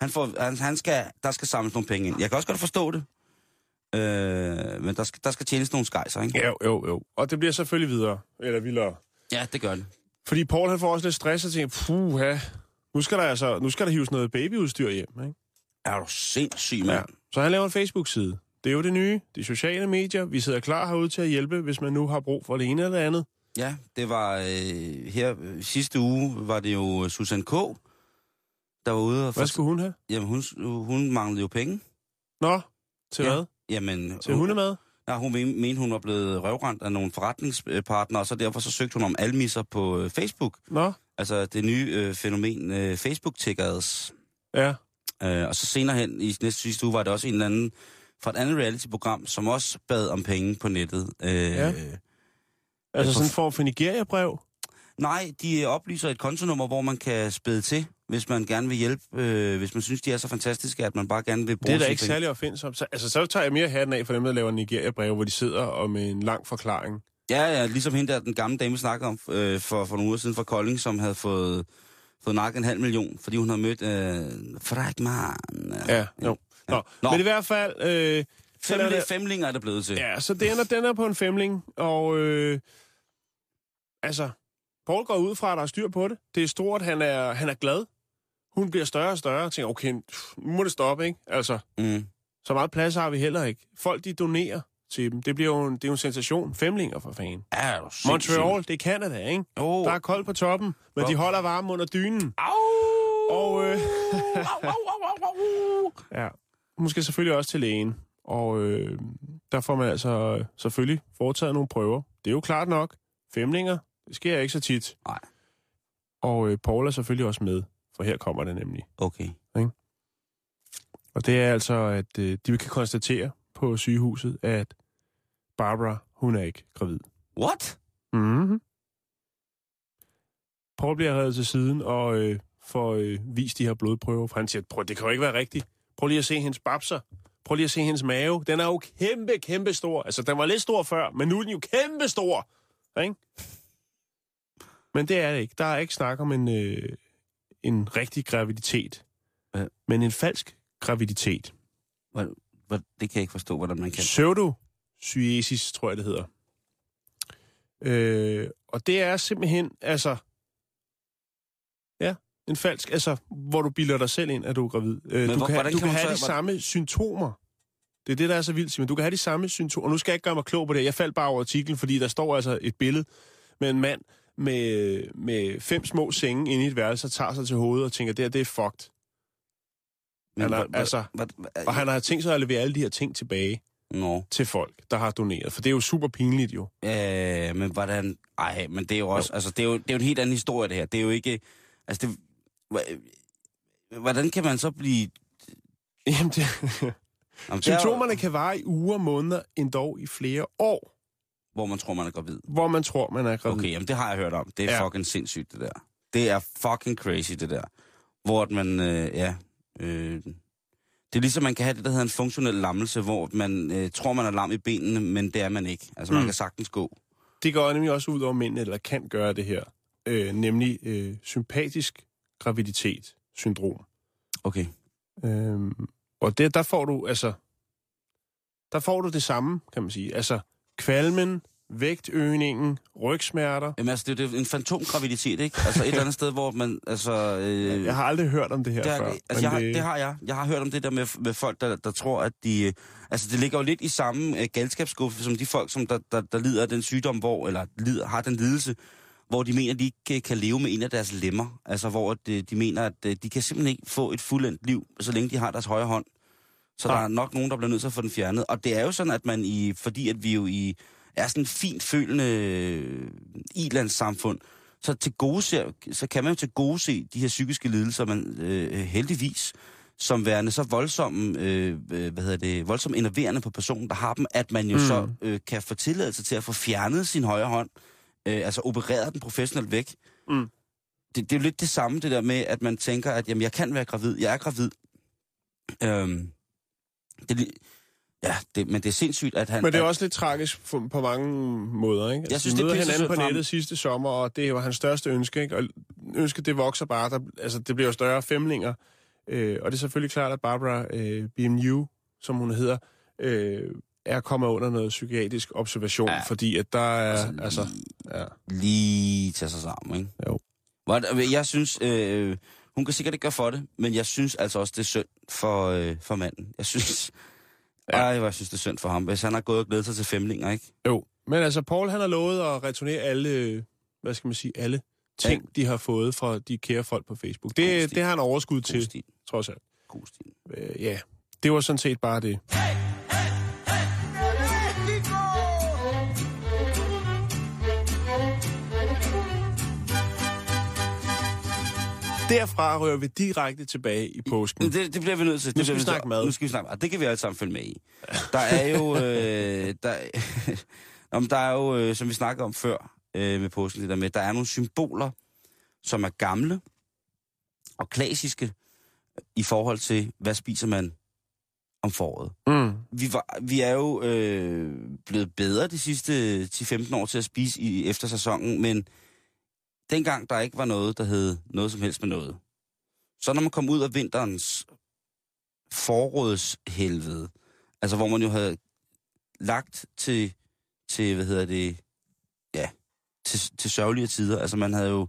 Han får, han, han skal, der skal samles nogle penge ind. Jeg kan også godt forstå det. Øh, men der skal, der skal tjenes nogle skejser, ikke? Jo, jo, jo. Og det bliver selvfølgelig videre, eller vildere. Ja, det gør det. Fordi Paul, han får også lidt stress og tænker, puha, nu skal der altså, nu skal der hives noget babyudstyr hjem, ikke? Er du sindssyg, mand? Så han laver en Facebook-side. Det er jo det nye. De sociale medier. Vi sidder klar herude til at hjælpe, hvis man nu har brug for det ene eller det andet. Ja, det var øh, her øh, sidste uge, var det jo Susan K., der var ude og... Hvad skulle hun have? Jamen, hun, hun manglede jo penge. Nå, til Ja. hvad? Jamen, Til hundemad? Ja, hun men- mente, hun var blevet røvrendt af nogle forretningspartnere, og så derfor så søgte hun om almisser på øh, Facebook. Nå, Altså det nye øh, fænomen øh, Facebook-tickers. ja. Øh, og så senere hen i næste sidste uge var det også en eller anden fra et andet reality-program, som også bad om penge på nettet. Øh, Ja. Altså sådan en form for Nigeria-brev? Nej, de oplyser et kontonummer, hvor man kan spæde til, hvis man gerne vil hjælpe, øh, hvis man synes, de er så fantastiske, at man bare gerne vil bruge Det er da ikke penge. særlig opfindsomt. Så, altså, så tager jeg mere hatten af for dem, der laver Nigeria-breve, hvor de sidder og med en lang forklaring. Ja, ja, ligesom hende der, den gamle dame, vi snakkede om øh, for, for nogle uger siden fra Kolding, som havde fået, fået nakket en halv million, fordi hun havde mødt øh, Fragman. Ja, jo. Nå. Nå. Men i hvert fald... Øh, så Fem, er der- femlinger er det blevet til. Ja, så det ender, den er på en femling, og øh, altså, Paul går ud fra, at der er styr på det. Det er stort, han er, han er glad. Hun bliver større og større, og tænker, okay, nu må det stoppe, ikke? Altså, Mm. så meget plads har vi heller ikke. Folk, de donerer til dem. Det bliver jo en, det er jo en sensation. Femlinger for fanden. Ja. Montreal, det er Canada, ikke? Oh. Der er koldt på toppen, men de holder varme under dynen. Au! Og, øh, au, au, au, au, au. Ja, hun skal selvfølgelig også til lægen. Og øh, der får man altså øh, selvfølgelig foretaget nogle prøver. Det er jo klart nok. Femlinger, det sker ikke så tit. Nej. Og øh, Paul er selvfølgelig også med, for her kommer det nemlig. Okay. Og det er altså, at øh, de kan konstatere på sygehuset, at Barbara, hun er ikke gravid. What? Mm-hmm. Paul bliver reddet til siden og øh, får øh, vist de her blodprøver, for han siger, prøv, det kan jo ikke være rigtigt. Prøv lige at se hendes babser. Prøv lige at se hendes mave. Den er jo kæmpe, kæmpe stor. Altså, den var lidt stor før, men nu er den jo kæmpe stor. Ikke? Men det er det ikke. Der er ikke snak om en, øh, en rigtig graviditet, Ja. men en falsk graviditet. Hvad, hvad, det kan jeg ikke forstå, hvordan man kan. Pseudopsyesis, tror jeg, det hedder. Øh, og det er simpelthen, altså... Ja, en falsk, altså, hvor du bilder dig selv ind, at du er gravid. Øh, du hvor- kan, hvordan du kan kan have så- de samme symptomer. Det er det, der er så vildt, Simon. Du kan have de samme symptomer. Og nu skal jeg ikke gøre mig klog på det. Jeg faldt bare over artiklen, fordi der står altså et billede med en mand med, med fem små senge inde i et værelse og tager sig til hovedet og tænker, det her, det er fucked. Han er- hvad- altså, hvad, hvad, Og han har tænkt sig at levere alle de her ting tilbage Nå. til folk, der har doneret. For det er jo super pinligt jo. Øh, men hvordan... Ej, men det er jo også... Altså, det er jo, det er jo en helt anden historie, det her. Det er jo ikke... Altså, det... Hvordan kan man så blive... Jamen, det, Jamen, er jo- symptomerne kan vare i uger, måneder, endda i flere år, Hvor man tror, man er gravid. hvor man tror, man er gravid. Okay, jamen det har jeg hørt om. Det er Ja. fucking sindssygt, det der. Det er fucking crazy, det der. Hvor man, øh, ja... Øh, det er ligesom, man kan have det, der hedder en funktionel lammelse, hvor man øh, tror, man er lam i benene, men det er man ikke. Altså, man Mm. kan sagtens gå. Det går nemlig også ud over mænd, eller kan gøre det her. Øh, nemlig øh, sympatisk graviditet-syndrom. Okay. Øh, og det, der får du, altså... Der får du det samme, kan man sige. Altså, kvalmen, vægtøgningen, rygsmerter. Jamen altså, det er jo en fantomgraviditet, ikke? Altså et eller andet sted, hvor man, altså... Øh, Jeg har aldrig hørt om det her det, er, før. altså, jeg, har, det har jeg. Jeg har hørt om det der med, med folk, der, der tror, at de... øh, Altså, det ligger jo lidt i samme øh, galskabsskuffe, som de folk, som der, der, der lider af den sygdom, hvor, eller lider, har den lidelse, hvor de mener, at de ikke øh, kan leve med en af deres lemmer. Altså, hvor de, de mener, at øh, de kan simpelthen ikke få et fuldendt liv, så længe de har deres højre hånd. Så Nej. der er nok nogen, der bliver nødt til at få den fjernet. Og det er jo sådan, at man i, fordi at vi jo i er sådan en fint følende øh, ilandssamfund, så, til gode ser, så kan man jo til gode se de her psykiske lidelser, man øh, heldigvis, som værende så voldsomme, øh, øh, hvad hedder det, voldsomt innerverende på personen, der har dem, at man jo mm. så øh, kan få tilladelse til at få fjernet sin højre hånd, øh, altså opereret den professionelt væk. Mm. Det, det er jo lidt det samme, det der med, at man tænker, at jamen, jeg kan være gravid, jeg er gravid. Øhm, det, ja, det, men det er sindssygt, at han... Men det er at, også lidt tragisk for, på mange måder, ikke? Altså, Jeg synes, vi det er hinanden på nettet sidste sommer, og det var hans største ønske, ikke? Og ønsket, det vokser bare. Der, altså, det bliver jo større femlinger. Øh, og det er selvfølgelig klart, at Barbara øh, BMU, som hun hedder, øh, er kommet under noget psykiatrisk observation, ja. Fordi at der er... Altså, Altså, ja. lige tage sig sammen, ikke? Jo. Jeg synes, øh, hun kan sikkert ikke gøre for det, men jeg synes altså også, det er synd for, øh, for manden. Jeg synes, Ja. ja. ej, hvor jeg synes, det er synd for ham, hvis han har gået og glædet sig til femlinger, ikke? Jo, men altså, Paul han har lovet at returnere alle, hvad skal man sige, alle ting, de har fået fra de kære folk på Facebook. Det, det har han overskud God til, stil. trods alt. God stil. Øh, ja, det var sådan set bare det. Derfra rører vi direkte tilbage i påsken. Det, det bliver vi nødt til. Nu Det skal vi snakke mad. Nu skal vi snakke mad. Det kan vi alle sammen følge med i. Der er jo, øh, der, om der er jo, øh, som vi snakkede om før øh, med påsken, det der med, der er nogle symboler, som er gamle og klassiske i forhold til, hvad spiser man om foråret. Mm. Vi, var, vi er jo øh, blevet bedre de sidste 10-15 år til at spise i efter sæsonen, men dengang der ikke var noget, der hed noget som helst med noget. Så når man kom ud af vinterens forrådshelvede, altså hvor man jo havde lagt til, til hvad hedder det, ja, til, til sørgelige tider, altså man havde jo,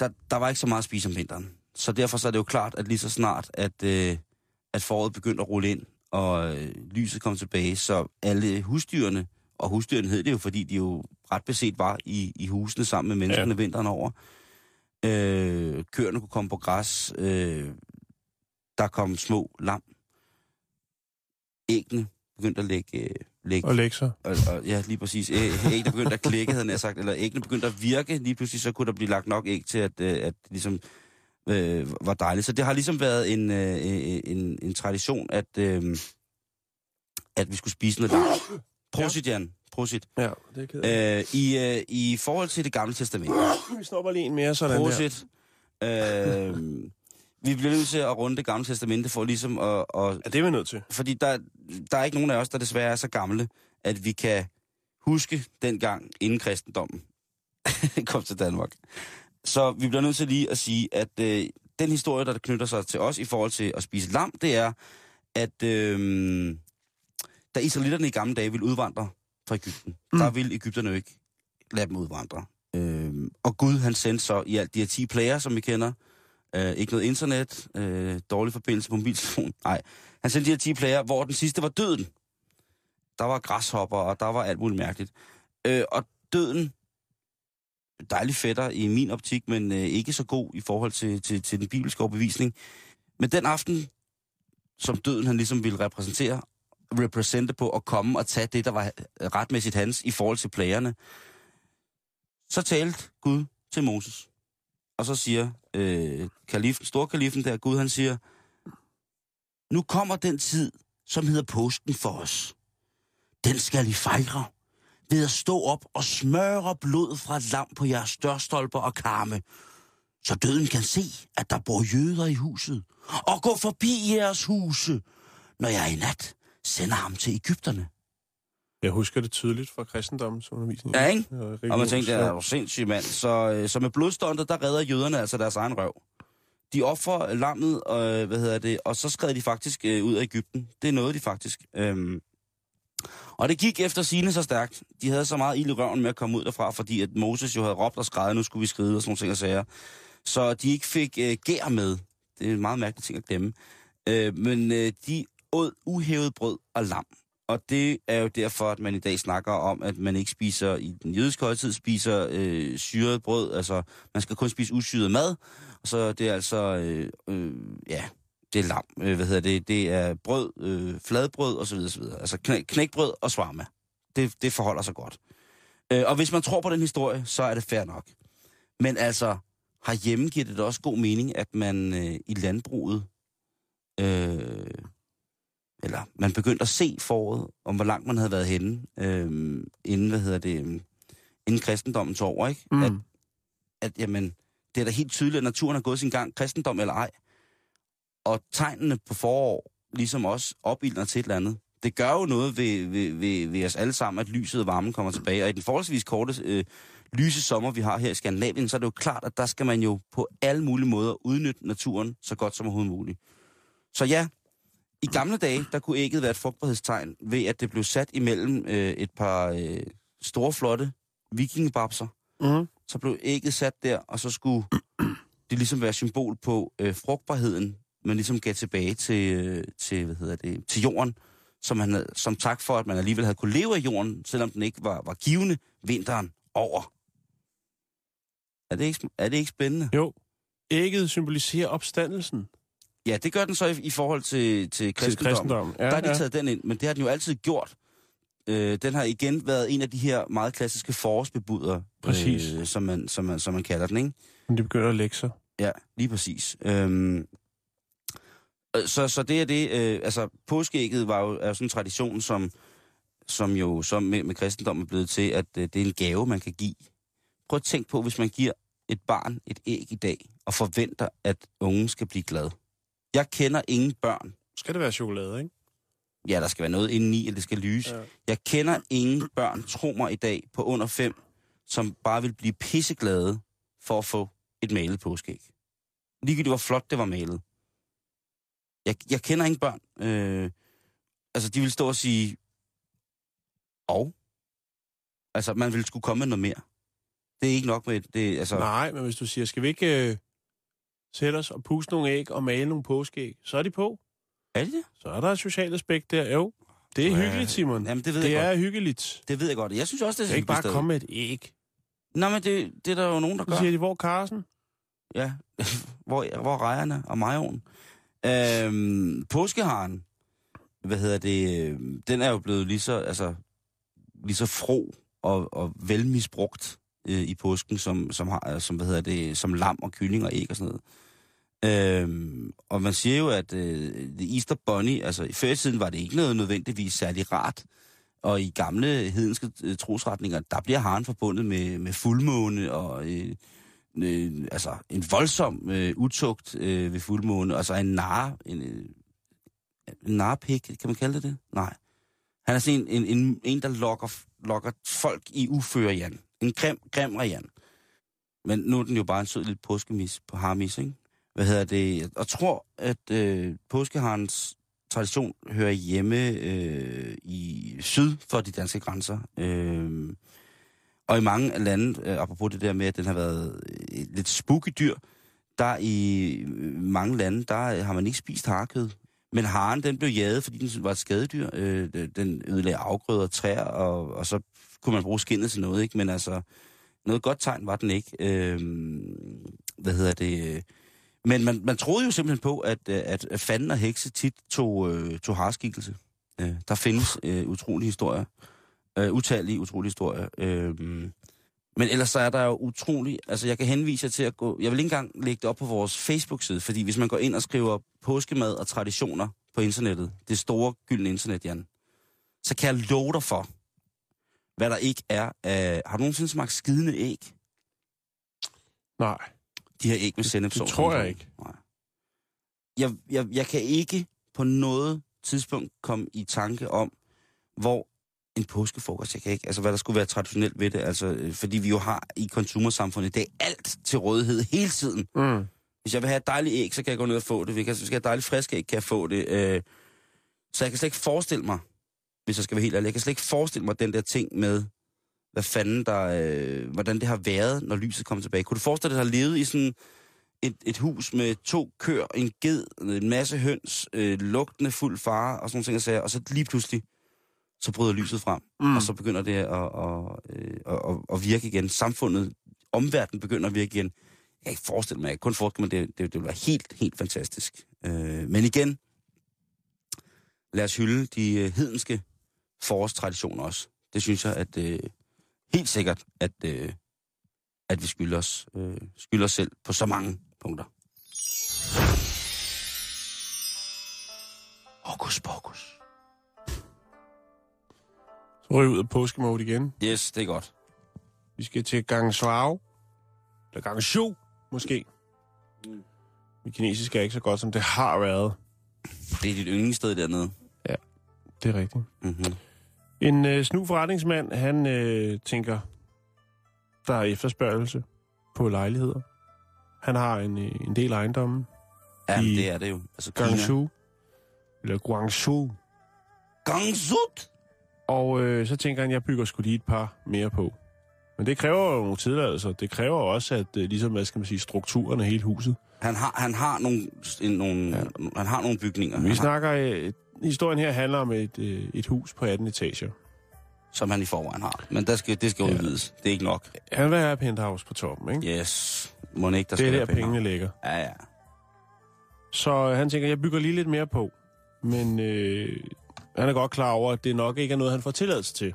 der, der var ikke så meget at spise om vinteren. Så derfor så er det jo klart, at lige så snart, at, øh, at foråret begyndte at rulle ind, og øh, lyset kom tilbage, så alle husdyrene, og husdyrene hed det jo, fordi de jo ret beset var i, i husene sammen med menneskene ja. vinteren over. Øh, køerne kunne komme på græs, øh, der kom små lam. Æggene begyndte at lægge, øh, lægge Og lektier. og, og, ja, lige præcis. Æ, æggene begyndte at klikke, havde jeg sagt, eller æggene begyndte at virke. Lige pludselig så kunne der blive lagt nok æg til, at, øh, at ligesom øh, var dejligt. Så det har ligesom været en, øh, en, en tradition, at, øh, at vi skulle spise noget lam. Prosit, Jan. Prosit. Ja, det er af. Øh, i, øh, I forhold til det gamle testament. Vi snupper lige en mere sådan der. Prosit. Øh, vi bliver nødt til at runde det gamle testamente for ligesom at, at Ja, det er vi nødt til. fordi der, der er ikke nogen af os, der desværre er så gamle, at vi kan huske dengang inden kristendommen kom til Danmark. Så vi bliver nødt til lige at sige, at øh, den historie, der knytter sig til os i forhold til at spise lam, det er, at øh, da israelitterne i gamle dage ville udvandre fra Ægypten, mm. der ville Ægypterne jo ikke lade dem udvandre. Øh, og Gud, han sendte så i alt de her 10 plager, som vi kender, øh, ikke noget internet, øh, dårlig forbindelse på mobiltelefon, nej. Han sendte de her 10 plager, hvor den sidste var døden. Der var græshopper, og der var alt muligt mærkeligt. Øh, og døden, dejlig fætter i min optik, men øh, ikke så god i forhold til, til, til den bibelske overbevisning. Men den aften, som døden han ligesom ville repræsentere, repræsentere på at komme og tage det, der var retmæssigt hans i forhold til plagerne, så talte Gud til Moses. Og så siger øh, kalifen, storkalifen der, Gud han siger, nu kommer den tid, som hedder påsken for os. Den skal I fejre ved at stå op og smøre blod fra et lam på jeres dørstolper og karme, så døden kan se, at der bor jøder i huset, og gå forbi jeres huse, når jeg i nat sender ham til Ægypterne. Jeg husker det tydeligt fra kristendommens undervisning. Ja, ikke? Og, Og man tænkte, det er jo sindssygt mand. Så, øh, så med blodstundet, der redder jøderne altså deres egen røv. De offrer lammet, og, øh, hvad hedder det, og så skred de faktisk øh, ud af Ægypten. Det nåede de faktisk. Øhm. Og det gik efter sine så stærkt. De havde så meget ild i røven med at komme ud derfra, fordi at Moses jo havde råbt og skrevet, nu skulle vi skride og sådan nogle ting og sager. Så de ikke fik øh, gær med. Det er en meget mærkelig ting at glemme. Øh, men øh, de åd uhævet brød og lam. Og det er jo derfor, at man i dag snakker om, at man ikke spiser, i den jødiske højtid, spiser øh, syret brød. Altså, man skal kun spise usyret mad. Og så det er altså, øh, øh, ja, det er lam. Øh, hvad hedder det? Det er brød, øh, fladbrød osv. osv. Altså knæ, knækbrød og svarma. Det, det forholder sig godt. Øh, og hvis man tror på den historie, så er det fair nok. Men altså, herhjemme giver det da også god mening, at man øh, i landbruget øh, eller man begyndte at se foråret, om hvor langt man havde været henne, øh, inden, hvad hedder det, inden kristendommen tog over, ikke? Mm. At, at, jamen, det er da helt tydeligt, at naturen har gået sin gang, kristendom eller ej. Og tegnene på forår, ligesom også opildner til et eller andet. Det gør jo noget ved, ved, ved, ved os alle sammen, at lyset og varmen kommer tilbage. Og i den forholdsvis korte øh, lyse sommer, vi har her i Skandinavien, så er det jo klart, at der skal man jo på alle mulige måder udnytte naturen så godt som overhovedet muligt. Så ja, i gamle dage, der kunne ægget være et frugtbarhedstegn ved, at det blev sat imellem øh, et par øh, store, flotte vikingebabser. Mm. Så blev ægget sat der, og så skulle det ligesom være symbol på øh, frugtbarheden, man ligesom gav tilbage til, øh, til, hvad hedder det, til jorden, som, man, havde- som tak for, at man alligevel havde kunne leve af jorden, selvom den ikke var, var givende vinteren over. Er det ikke, er det ikke spændende? Jo. Ægget symboliserer opstandelsen Ja, det gør den så i, i forhold til, til til kristendom. Ja, der har de taget den ind, men det har den jo altid gjort. Øh, den har igen været en af de her meget klassiske forårsbebuder, Præcis. Øh, som, man, som, man, som man kalder den, ikke? Men de begynder at lægge sig. Ja, lige præcis. Øhm, øh, så, så det er det, øh, altså påskeægget var jo, er sådan en tradition, som, som jo som med, med kristendommen er blevet til, at øh, det er en gave, man kan give. Prøv at tænke på, hvis man giver et barn et æg i dag, og forventer, at ungen skal blive glad. Jeg kender ingen børn, Skal det være chokolade, ikke? ja, der skal være noget indeni, eller det skal lyse. Ja. Jeg kender ingen børn, tro mig i dag, på under fem, som bare vil blive pisseglade for at få et malet påskeæg. Ligegyldigt hvor flot det var malet. Jeg, jeg kender ingen børn. Øh, altså, de vil stå og sige, og? Altså, man vil skulle komme med noget mere. Det er ikke nok med det, altså... Nej, men hvis du siger, skal vi ikke øh, sætte os og puste nogle æg og male nogle påskeæg, så er de på. Er det det? Så er der et socialt aspekt der. Jo, det er Ja. hyggeligt, Simon. Jamen, det ved det jeg er godt. hyggeligt. Det ved jeg godt. Jeg synes også, det er ikke bare hyggeligt komme med et æg. Nå, men det, det er der jo nogen, der Så gør. siger de, hvor Carsten? Ja, hvor, hvor er rejerne og majoen? Øhm, påskeharen, hvad hedder det, den er jo blevet lige så, altså, lige så fro og, og velmisbrugt øh, i påsken, som, som, har, som, hvad hedder det, som lam og kylling og æg og sådan noget. Øhm, og man siger jo, at øh, The Easter Bunny, altså i før i tiden var det ikke noget nødvendigvis særlig rart. Og i gamle hedenske øh, trosretninger, der bliver haren forbundet med, med fuldmåne og øh, øh, altså en voldsom øh, utugt øh, ved fuldmåne, altså en nar, en, øh, en narpik, kan man kalde det det? Nej. Han er sådan en, en, en, en der lokker, lokker folk i uføre, Jan. En grim, grim Jan. Men nu er den jo bare en sød lille påskemis på harmis, ikke? Hvad hedder det? Og tror, at øh, påskeharens tradition hører hjemme øh, i syd for de danske grænser. Øh, og i mange lande, øh, apropos det der med, at den har været et lidt spooky dyr, der i øh, mange lande, der øh, har man ikke spist harkød. Men haren, den blev jaget, fordi den var et skadedyr. Øh, den ødelagde afgrøder og træer, og, og så kunne man bruge skinnet til noget, ikke? Men altså, noget godt tegn var den ikke. Øh, hvad hedder det? Men man, man troede jo simpelthen på, at, at, at fanden og hekse tit tog, øh, tog harskikkelse. Øh, der findes øh, utrolige historier. Øh, utallige utrolige historier. Øh, men ellers så er der jo utrolig... Altså, jeg kan henvise jer til at gå... Jeg vil ikke engang lægge det op på vores Facebook-side, fordi hvis man går ind og skriver påskemad og traditioner på internettet, det store gyldne internet, Jan, så kan jeg love dig for, hvad der ikke er af... Har du nogensinde smagt skidende æg? Nej. De her æg med sennepsovs. det tror jeg ikke. Nej. Jeg, jeg, jeg kan ikke på noget tidspunkt komme i tanke om, hvor en påskefrokost, jeg kan ikke, altså hvad der skulle være traditionelt ved det, altså øh, fordi vi jo har i konsumersamfundet i dag alt til rådighed hele tiden. Mm. Hvis jeg vil have et dejligt æg, så kan jeg gå ned og få det. Hvis jeg skal have et dejligt frisk æg, kan jeg få det. Øh, så jeg kan slet ikke forestille mig, hvis jeg skal være helt ærlig, jeg kan slet ikke forestille mig den der ting med, hvad fanden der, øh, hvordan det har været, når lyset kommer tilbage. Kunne du forestille dig, at har levet i sådan et, et hus med to køer, en ged, en masse høns, øh, lugtende fuld fare og sådan nogle ting, og, så lige pludselig, så bryder lyset frem, mm. og så begynder det at, at, at, at, at virke igen. Samfundet, omverdenen begynder at virke igen. Jeg kan ikke forestille mig, jeg kan kun forestille mig, det, det, det vil være helt, helt fantastisk. Øh, men igen, lad os hylde de øh, hedenske forårstraditioner også. Det synes jeg, at øh, helt sikkert, at, øh, at vi skylder os, øh, skylder os selv på så mange punkter. Hokus pokus. Så vi ud af påskemode igen. Yes, det er godt. Vi skal til gang Svav. Eller gang Shu, måske. Mit kinesisk er ikke så godt, som det har været. Det er dit yndlingssted dernede. Det er rigtigt. Mm-hmm. En øh, snu forretningsmand, han øh, tænker, der er efterspørgelse på lejligheder. Han har en, øh, en del ejendomme. Ja, I det er det jo. Altså, Kina. Guangzhou. Eller Guangzhou. Guangzhou. Og øh, så tænker han, jeg bygger sgu lige et par mere på. Men det kræver jo nogle tilladelser. Det kræver også, at øh, ligesom, hvad skal man sige, strukturen af hele huset. Han har, han har nogle, en, nogle, ja. han har nogle bygninger. Vi Han har, snakker... Øh, historien her handler om et, øh, et hus på 18 etager, som han i forvejen har. Men der skal, det skal udvides. Det er ikke nok. Han vil have penthouse på toppen, ikke? Yes. Må ikke, der det er der, pengene ligger. Ja, ja. Så øh, han tænker, jeg bygger lige lidt mere på. Men øh, han er godt klar over, at det nok ikke er noget, han får tilladelse til.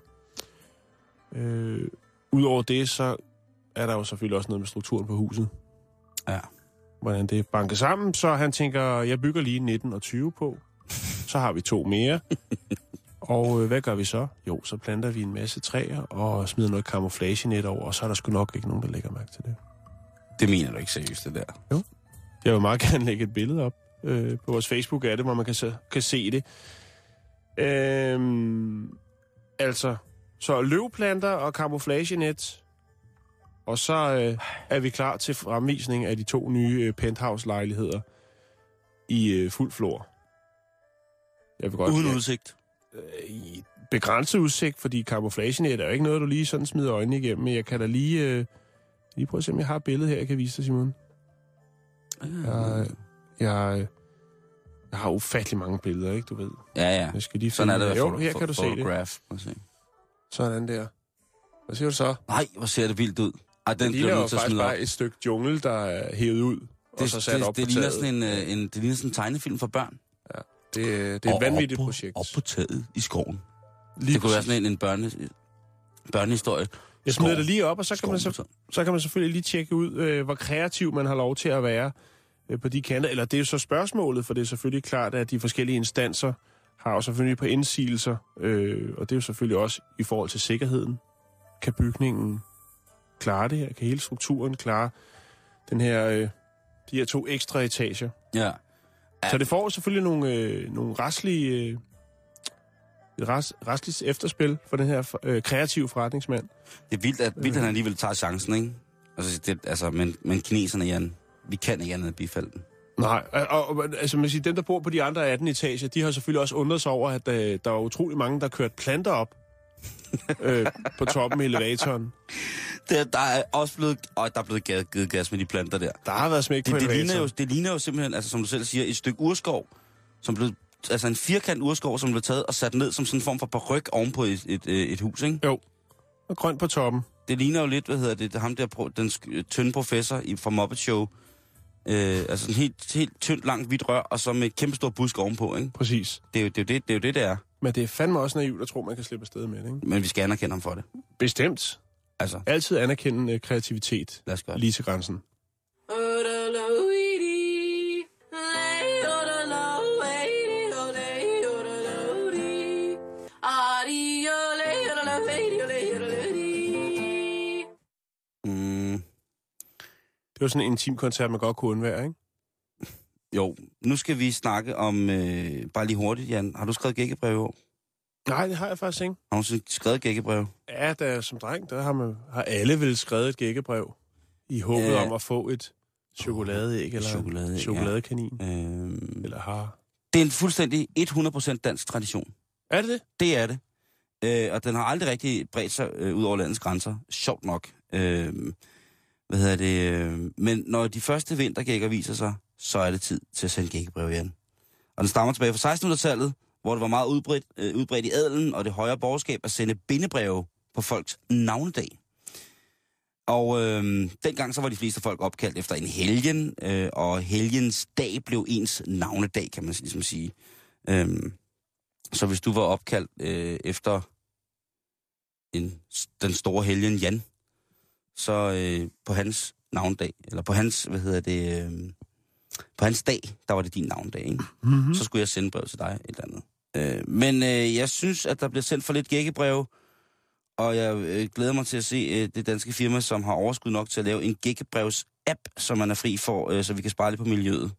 Øh, Udover det, så er der jo selvfølgelig også noget med strukturen på huset. Ja. Hvordan det er banket sammen. Så han tænker, jeg bygger lige 19 og 20 på. Så har vi to mere. og øh, hvad gør vi så? Jo, så planter vi en masse træer og smider noget camouflage-net over, og så er der sgu nok ikke nogen, der lægger mærke til det. Det mener du ikke seriøst, det der. Jeg vil meget gerne lægge et billede op øh, på vores Facebook af det, hvor man kan se, kan se det. Øhm, altså, så løvplanter og camouflagenet. Og så øh, er vi klar til fremvisning af de to nye øh, penthouse-lejligheder i øh, fuld flor. Jeg vil godt Uden udsigt. øh, i begrænset udsigt, fordi camouflagenet er jo ikke noget, du lige sådan smider øjnene igennem. Men jeg kan da lige, øh, lige prøve at se, om jeg har et billede her, jeg kan vise dig, Simon. Jeg, jeg, jeg har ufattelig mange billeder, ikke, du ved. Ja, ja. Jeg skal lige Sådan er det. Jo, her kan du se det. Se. Sådan der. Hvad siger du så? Nej, hvor ser det vildt ud. Ej, den Det ligner jo faktisk bare et stykke jungle, der er hævet ud, og Det, så sat det, op det, på ligner sådan en, øh, en, det ligner sådan en tegnefilm for børn. Det, er- det er et Og vanvittigt op på, projekt. Op på taget i skoven. Lige det kunne være sådan en, en børne, børnehistorie. Jeg smider det lige op, og så kan, man så, så kan man selvfølgelig lige tjekke ud, øh, hvor kreativ man har lov til at være øh, på de kanter. Eller det er jo så spørgsmålet, for det er selvfølgelig klart, at de forskellige instanser har jo selvfølgelig på indsigelser, øh, og det er jo selvfølgelig også i forhold til sikkerheden. Kan bygningen klare det her? Kan hele strukturen klare den her, øh, de her to ekstra etager? Ja. Så det får selvfølgelig nogle, øh, nogle restlige, øh, et rest, restligt efterspil for den her øh, kreative forretningsmand. Det er vildt, at, vildt, at han alligevel tager chancen, ikke? Altså, det, altså men, men kineserne, Jan, vi kan ikke andet end bifalde den. Nej, og, og altså man siger, dem, der bor på de andre 18 etager, de har selvfølgelig også undret sig over, at øh, der var utrolig mange, der kørte planter op øh, på toppen af elevatoren. Det, der er også blevet, og der er blevet givet, givet gas med de planter der. Der har været smæk på Det, det, ligner jo, det ligner jo simpelthen, altså som du selv siger, et stykke urskov, som blev, altså en firkant urskov, som blev taget og sat ned som sådan en form for baryk ovenpå et, et, et, et hus, ikke? Jo, og grønt på toppen. Det ligner jo lidt, hvad hedder det, det ham der, den sk- tynde professor i, fra Muppet Show. Øh, altså sådan helt, helt tyndt, langt, hvidt rør, og så med et kæmpe stor busk ovenpå, ikke? Præcis. Det er jo det, er det, det, er jo det, det er. Men det er fandme også naivt at tro, man kan slippe afsted med det, ikke? Men vi skal anerkende ham for det. Bestemt. Altså, Altid anerkende øh, kreativitet lad os gøre det. lige til grænsen. Mm, Det var sådan en intim koncert, man godt kunne undvære, ikke? jo, nu skal vi snakke om, øh, bare lige hurtigt, Jan. Har du skrevet gækkebrev i år? Nej, det har jeg faktisk ikke. Har du skrevet gækkebrev? Ja, da, som dreng, der har, man, har alle vel skrevet et gækkebrev i håbet Ja. om at få et chokoladeæg eller Chokoladeæg, en ja. chokoladekanin. Øh, Eller har... det er en fuldstændig 100% dansk tradition. Er det det? Det er det. Øh, og den har aldrig rigtig bredt sig øh, ud over landets grænser. Sjovt nok. Øh, hvad hedder det? Øh, men når de første vintergækker viser sig, så er det tid til at sende gækkebrev igen. Og den stammer tilbage fra 1600-tallet, hvor det var meget udbredt, øh, udbredt i adelen og det højere borgerskab at sende bindebreve på folks navnedag. Og øh, dengang så var de fleste folk opkaldt efter en helgen, øh, og helgens dag blev ens navnedag, kan man ligesom sige. Øh, så hvis du var opkaldt øh, efter en, den store helgen Jan, så øh, på hans navndag, eller på hans, hvad hedder det, øh, på hans dag, der var det din navndag, ikke? Mm-hmm. Så skulle jeg sende brev til dig, et eller andet. Øh, men øh, jeg synes, at der bliver sendt for lidt gækkebrev, og jeg øh, glæder mig til at se øh, det danske firma, som har overskud nok til at lave en gækkebrevs-app, som man er fri for, øh, så vi kan spare lidt på miljøet.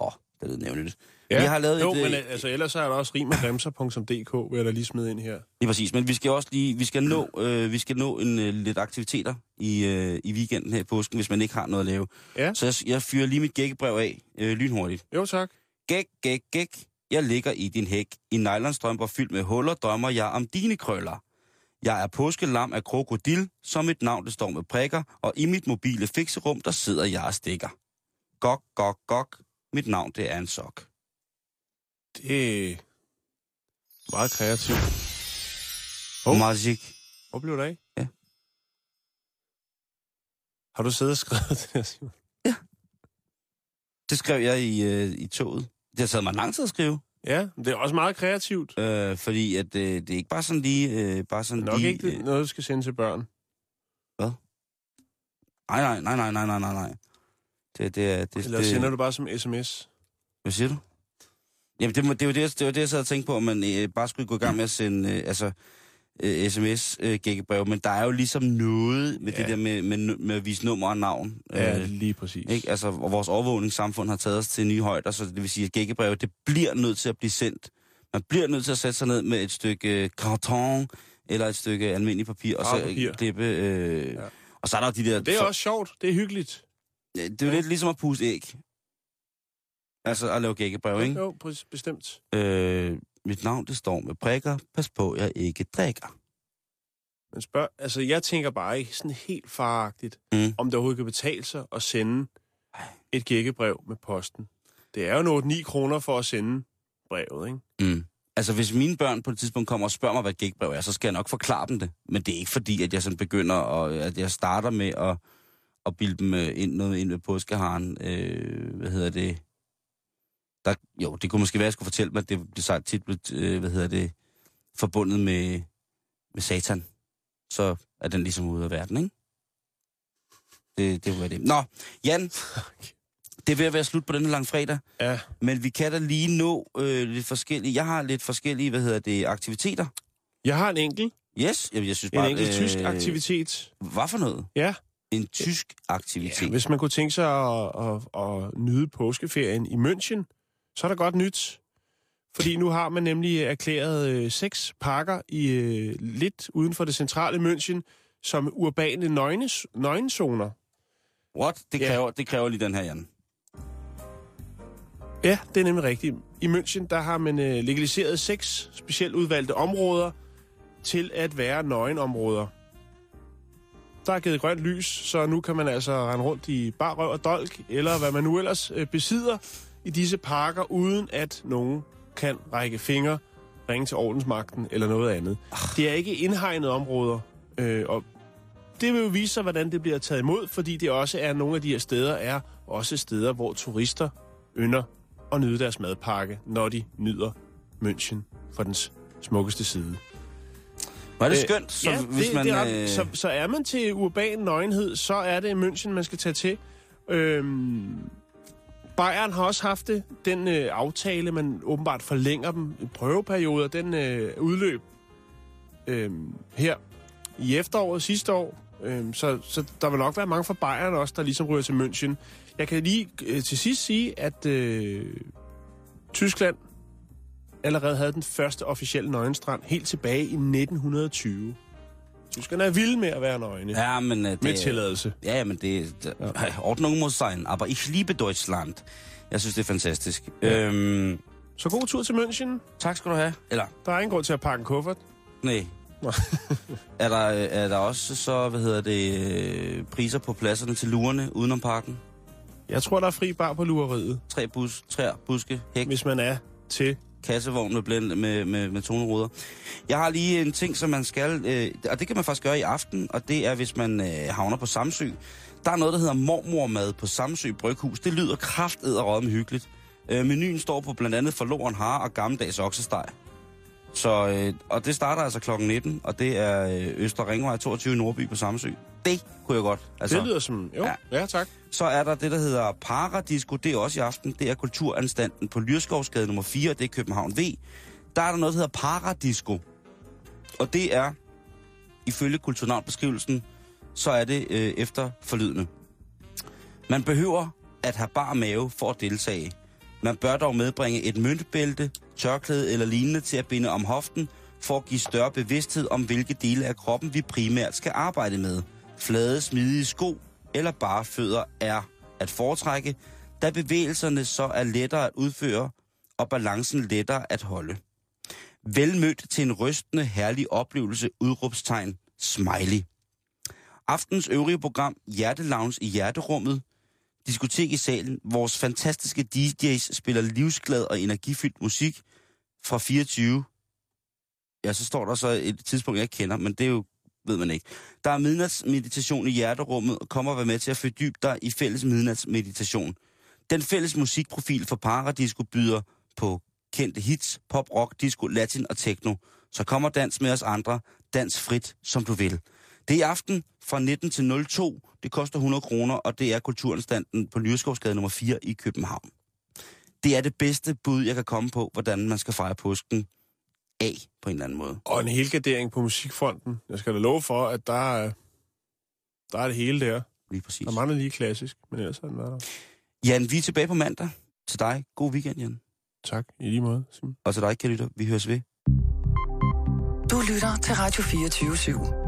Åh, oh, det lyder nævnligt. Ja. Vi har lavet jo, et, øh, men altså, ellers er der også rimogremser.dk, vil jeg da lige smide ind her. Lige præcis, men vi skal også lige, vi skal nå, øh, vi skal nå en, øh, lidt aktiviteter i, øh, i weekenden her i påsken, hvis man ikke har noget at lave. Ja. Så jeg, jeg fyrer lige mit gækkebrev af, øh, lynhurtigt. Jo, tak. Gæk, gæk, gæk. Jeg ligger i din hæk, i nylonstrømper fyldt med huller, drømmer jeg om dine krøller. Jeg er påskelam af krokodil, som mit navn det står med prikker, og i mit mobile fikserum, der sidder jeg og stikker. Gok, gok, gok. Mit navn, det er en sok. Det er meget kreativt. Hov. Magic. Hvor blev det af? Ja. Har du siddet og skrevet det her, Simon? Det skrev jeg i, øh, i toget. Det har taget mig lang tid at skrive. Ja, det er også meget kreativt. Øh, fordi at, øh, det er ikke bare sådan lige... Øh, bare sådan Nok lige, ikke det, noget, du skal sende til børn. Nej, nej, nej, nej, nej, nej, nej, nej. Det, det er... Det, Eller det, sender du bare som sms? Hvad siger du? Jamen, det, må- det, var det, det var det, jeg sad og tænkte på, om man øh, bare skulle gå i gang med at sende øh, altså, øh, sms-gækkebrev. Men der er jo ligesom noget med ja. Ja. det der med, med, med at vise nummer og navn. Ja, Øh, lige præcis. ikke? Altså, og vores overvågningssamfund har taget os til nye højder, så det vil sige, at gækkebrev, det bliver nødt til at blive sendt. Man bliver nødt til at sætte sig ned med et stykke øh, karton eller et stykke almindelig papir, og så øh, klippe... Øh, ja. Ja. Og så er der de der... Det er også sjovt. Det er hyggeligt. Det er jo lidt ligesom at puste æg. Altså at lave gækkebrev, ikke? Jo, bestemt. Øh, mit navn, det står med prikker. Pas på, jeg ikke drikker. Men spørg, altså, jeg tænker bare ikke sådan helt faragtigt, Mm. om det overhovedet kan betale sig at sende et gækkebrev med posten. Det er jo noget 9 kroner for at sende brevet, ikke? Mm. Altså, hvis mine børn på et tidspunkt kommer og spørger mig, hvad et gækbrev er, så skal jeg nok forklare dem det. Men det er ikke fordi, at jeg sådan begynder, og at jeg starter med at, at bilde dem øh, ind, noget ind med påskeharen. Øh, hvad hedder det? Der, jo, det kunne måske være, at jeg skulle fortælle mig, at det blev sagt tit, blevet, øh, hvad hedder det, forbundet med, med satan. Så er den ligesom ude af verden, ikke? Det, det var det. Nå, Jan, det er ved at være slut på denne lang fredag. Ja. Men vi kan da lige nå øh, lidt forskellige... Jeg har lidt forskellige, hvad hedder det, aktiviteter. Jeg har en enkelt, Yes, jeg, jeg synes en bare... enkelt tysk aktivitet. Hvad for noget? Ja. En tysk aktivitet. ja. Hvis man kunne tænke sig at, at, at nyde påskeferien i München, så er der godt nyt. Fordi nu har man nemlig erklæret øh, seks parker i øh, lidt uden for det centrale München som urbane nøgnes, nøgenzoner. What? Det Ja. kræver, det kræver lige den her, Jan. Ja, det er nemlig rigtigt. I München, der har man øh, legaliseret seks specielt udvalgte områder til at være nøgenområder. Der er givet grønt lys, så nu kan man altså rende rundt i bar røv og dolk, eller hvad man nu ellers øh, besidder i disse parker, uden at nogen kan række fingre, ringe til ordensmagten eller noget andet. Det er ikke indhegnede områder, øh, og det vil jo vise sig, hvordan det bliver taget imod, fordi det også er nogle af de her steder, er også steder, hvor turister ynder at nyde deres madpakke, når de nyder München fra dens smukkeste side. Var det Øh, skønt, så ja, hvis det, man... det er, øh, så, så er man til urban nøgenhed, så er det München, man skal tage til. Øhm, Bayern har også haft det. Den øh, aftale, man åbenbart forlænger dem i prøveperioder, den øh, udløb øh, her i efteråret sidste år. Øh, så, så der vil nok være mange fra Bayern også, der ligesom ryger til München. Jeg kan lige øh, til sidst sige, at øh, Tyskland allerede havde den første officielle nøgenstrand helt tilbage i 1920. Tyskerne er vilde med at være nøgne. Ja, Ja, men... øh, Det, med tilladelse. Ja, ja, men det... det Ordnung muss sein, aber ich liebe Deutschland. Jeg synes, det er fantastisk. Ja. Øhm, Så god tur til München. tak skal du have. Eller, Der er ingen grund til at pakke en kuffert. nej. Er, der, øh, er der også så, hvad hedder det, øh, priser på pladserne til lurerne udenom parken? Jeg tror, der er fri bar på lureriet, Tre bus, træer, buske, hæk, hvis man er til kassevogn med, blend, med, med, med toneruder. Jeg har lige en ting, som man skal, øh, og det kan man faktisk gøre i aften, og det er, hvis man øh, havner på Samsø. Der er noget, der hedder mormormad på Samsø Bryghus. Det lyder kraftet og hyggeligt. Øh, menuen står på blandt andet forloren har og gammeldags oksesteg. Så, øh, og det starter altså klokken 19, og det er øh, Øster Ringvej 22 i Nordby på Samsø. Det kunne jeg godt. Altså, det lyder som... Jo, Ja. ja, ja tak. Så er der det, der hedder Paradisco. Det er også i aften. Det er Kulturanstalten på Lyrskovsgade nummer 4. Det er København V. Der er der noget, der hedder Paradisco. Og det er, ifølge kulturnavnbeskrivelsen, så er det øh, efter forlydende. Man behøver at have bar mave for at deltage. Man bør dog medbringe et møntbælte, tørklæde eller lignende til at binde om hoften, for at give større bevidsthed om, hvilke dele af kroppen vi primært skal arbejde med. Flade, smidige sko eller bare fødder er at foretrække, da bevægelserne så er lettere at udføre og balancen lettere at holde. Velmødt til en rystende, herlig oplevelse, udråbstegn, smiley. Aftens øvrige program, Hjertelounge i Hjerterummet, diskotek i salen. Vores fantastiske DJ's spiller livsglad og energifyldt musik fra 24 Ja, så står der så et tidspunkt, jeg ikke kender, men det er jo, ved man ikke. Der er midnatsmeditation i hjerterummet, og kommer at være med til at fordybe dig i fælles midnatsmeditation. Den fælles musikprofil for Paradisco byder på kendte hits, pop, rock, disco, latin og techno. Så kommer dans med os andre, dans frit, som du vil. Det er i aften fra 19 til 02. Det koster 100 kroner, og det er Kulturanstalten på Lyreskovsgade nummer 4 i København. Det er det bedste bud, jeg kan komme på, hvordan man skal fejre påsken af på en eller anden måde. Og en helgardering på musikfronten. Jeg skal da love for, at der er, der er det hele der. Lige præcis. Der mangler lige klassisk, men ellers har den været der. Jan, vi er tilbage på mandag. Til dig, god weekend, Jan. Tak, i lige måde. Simon. Og til dig, kære lytter, vi høres ved. Du lytter til Radio 24 /7.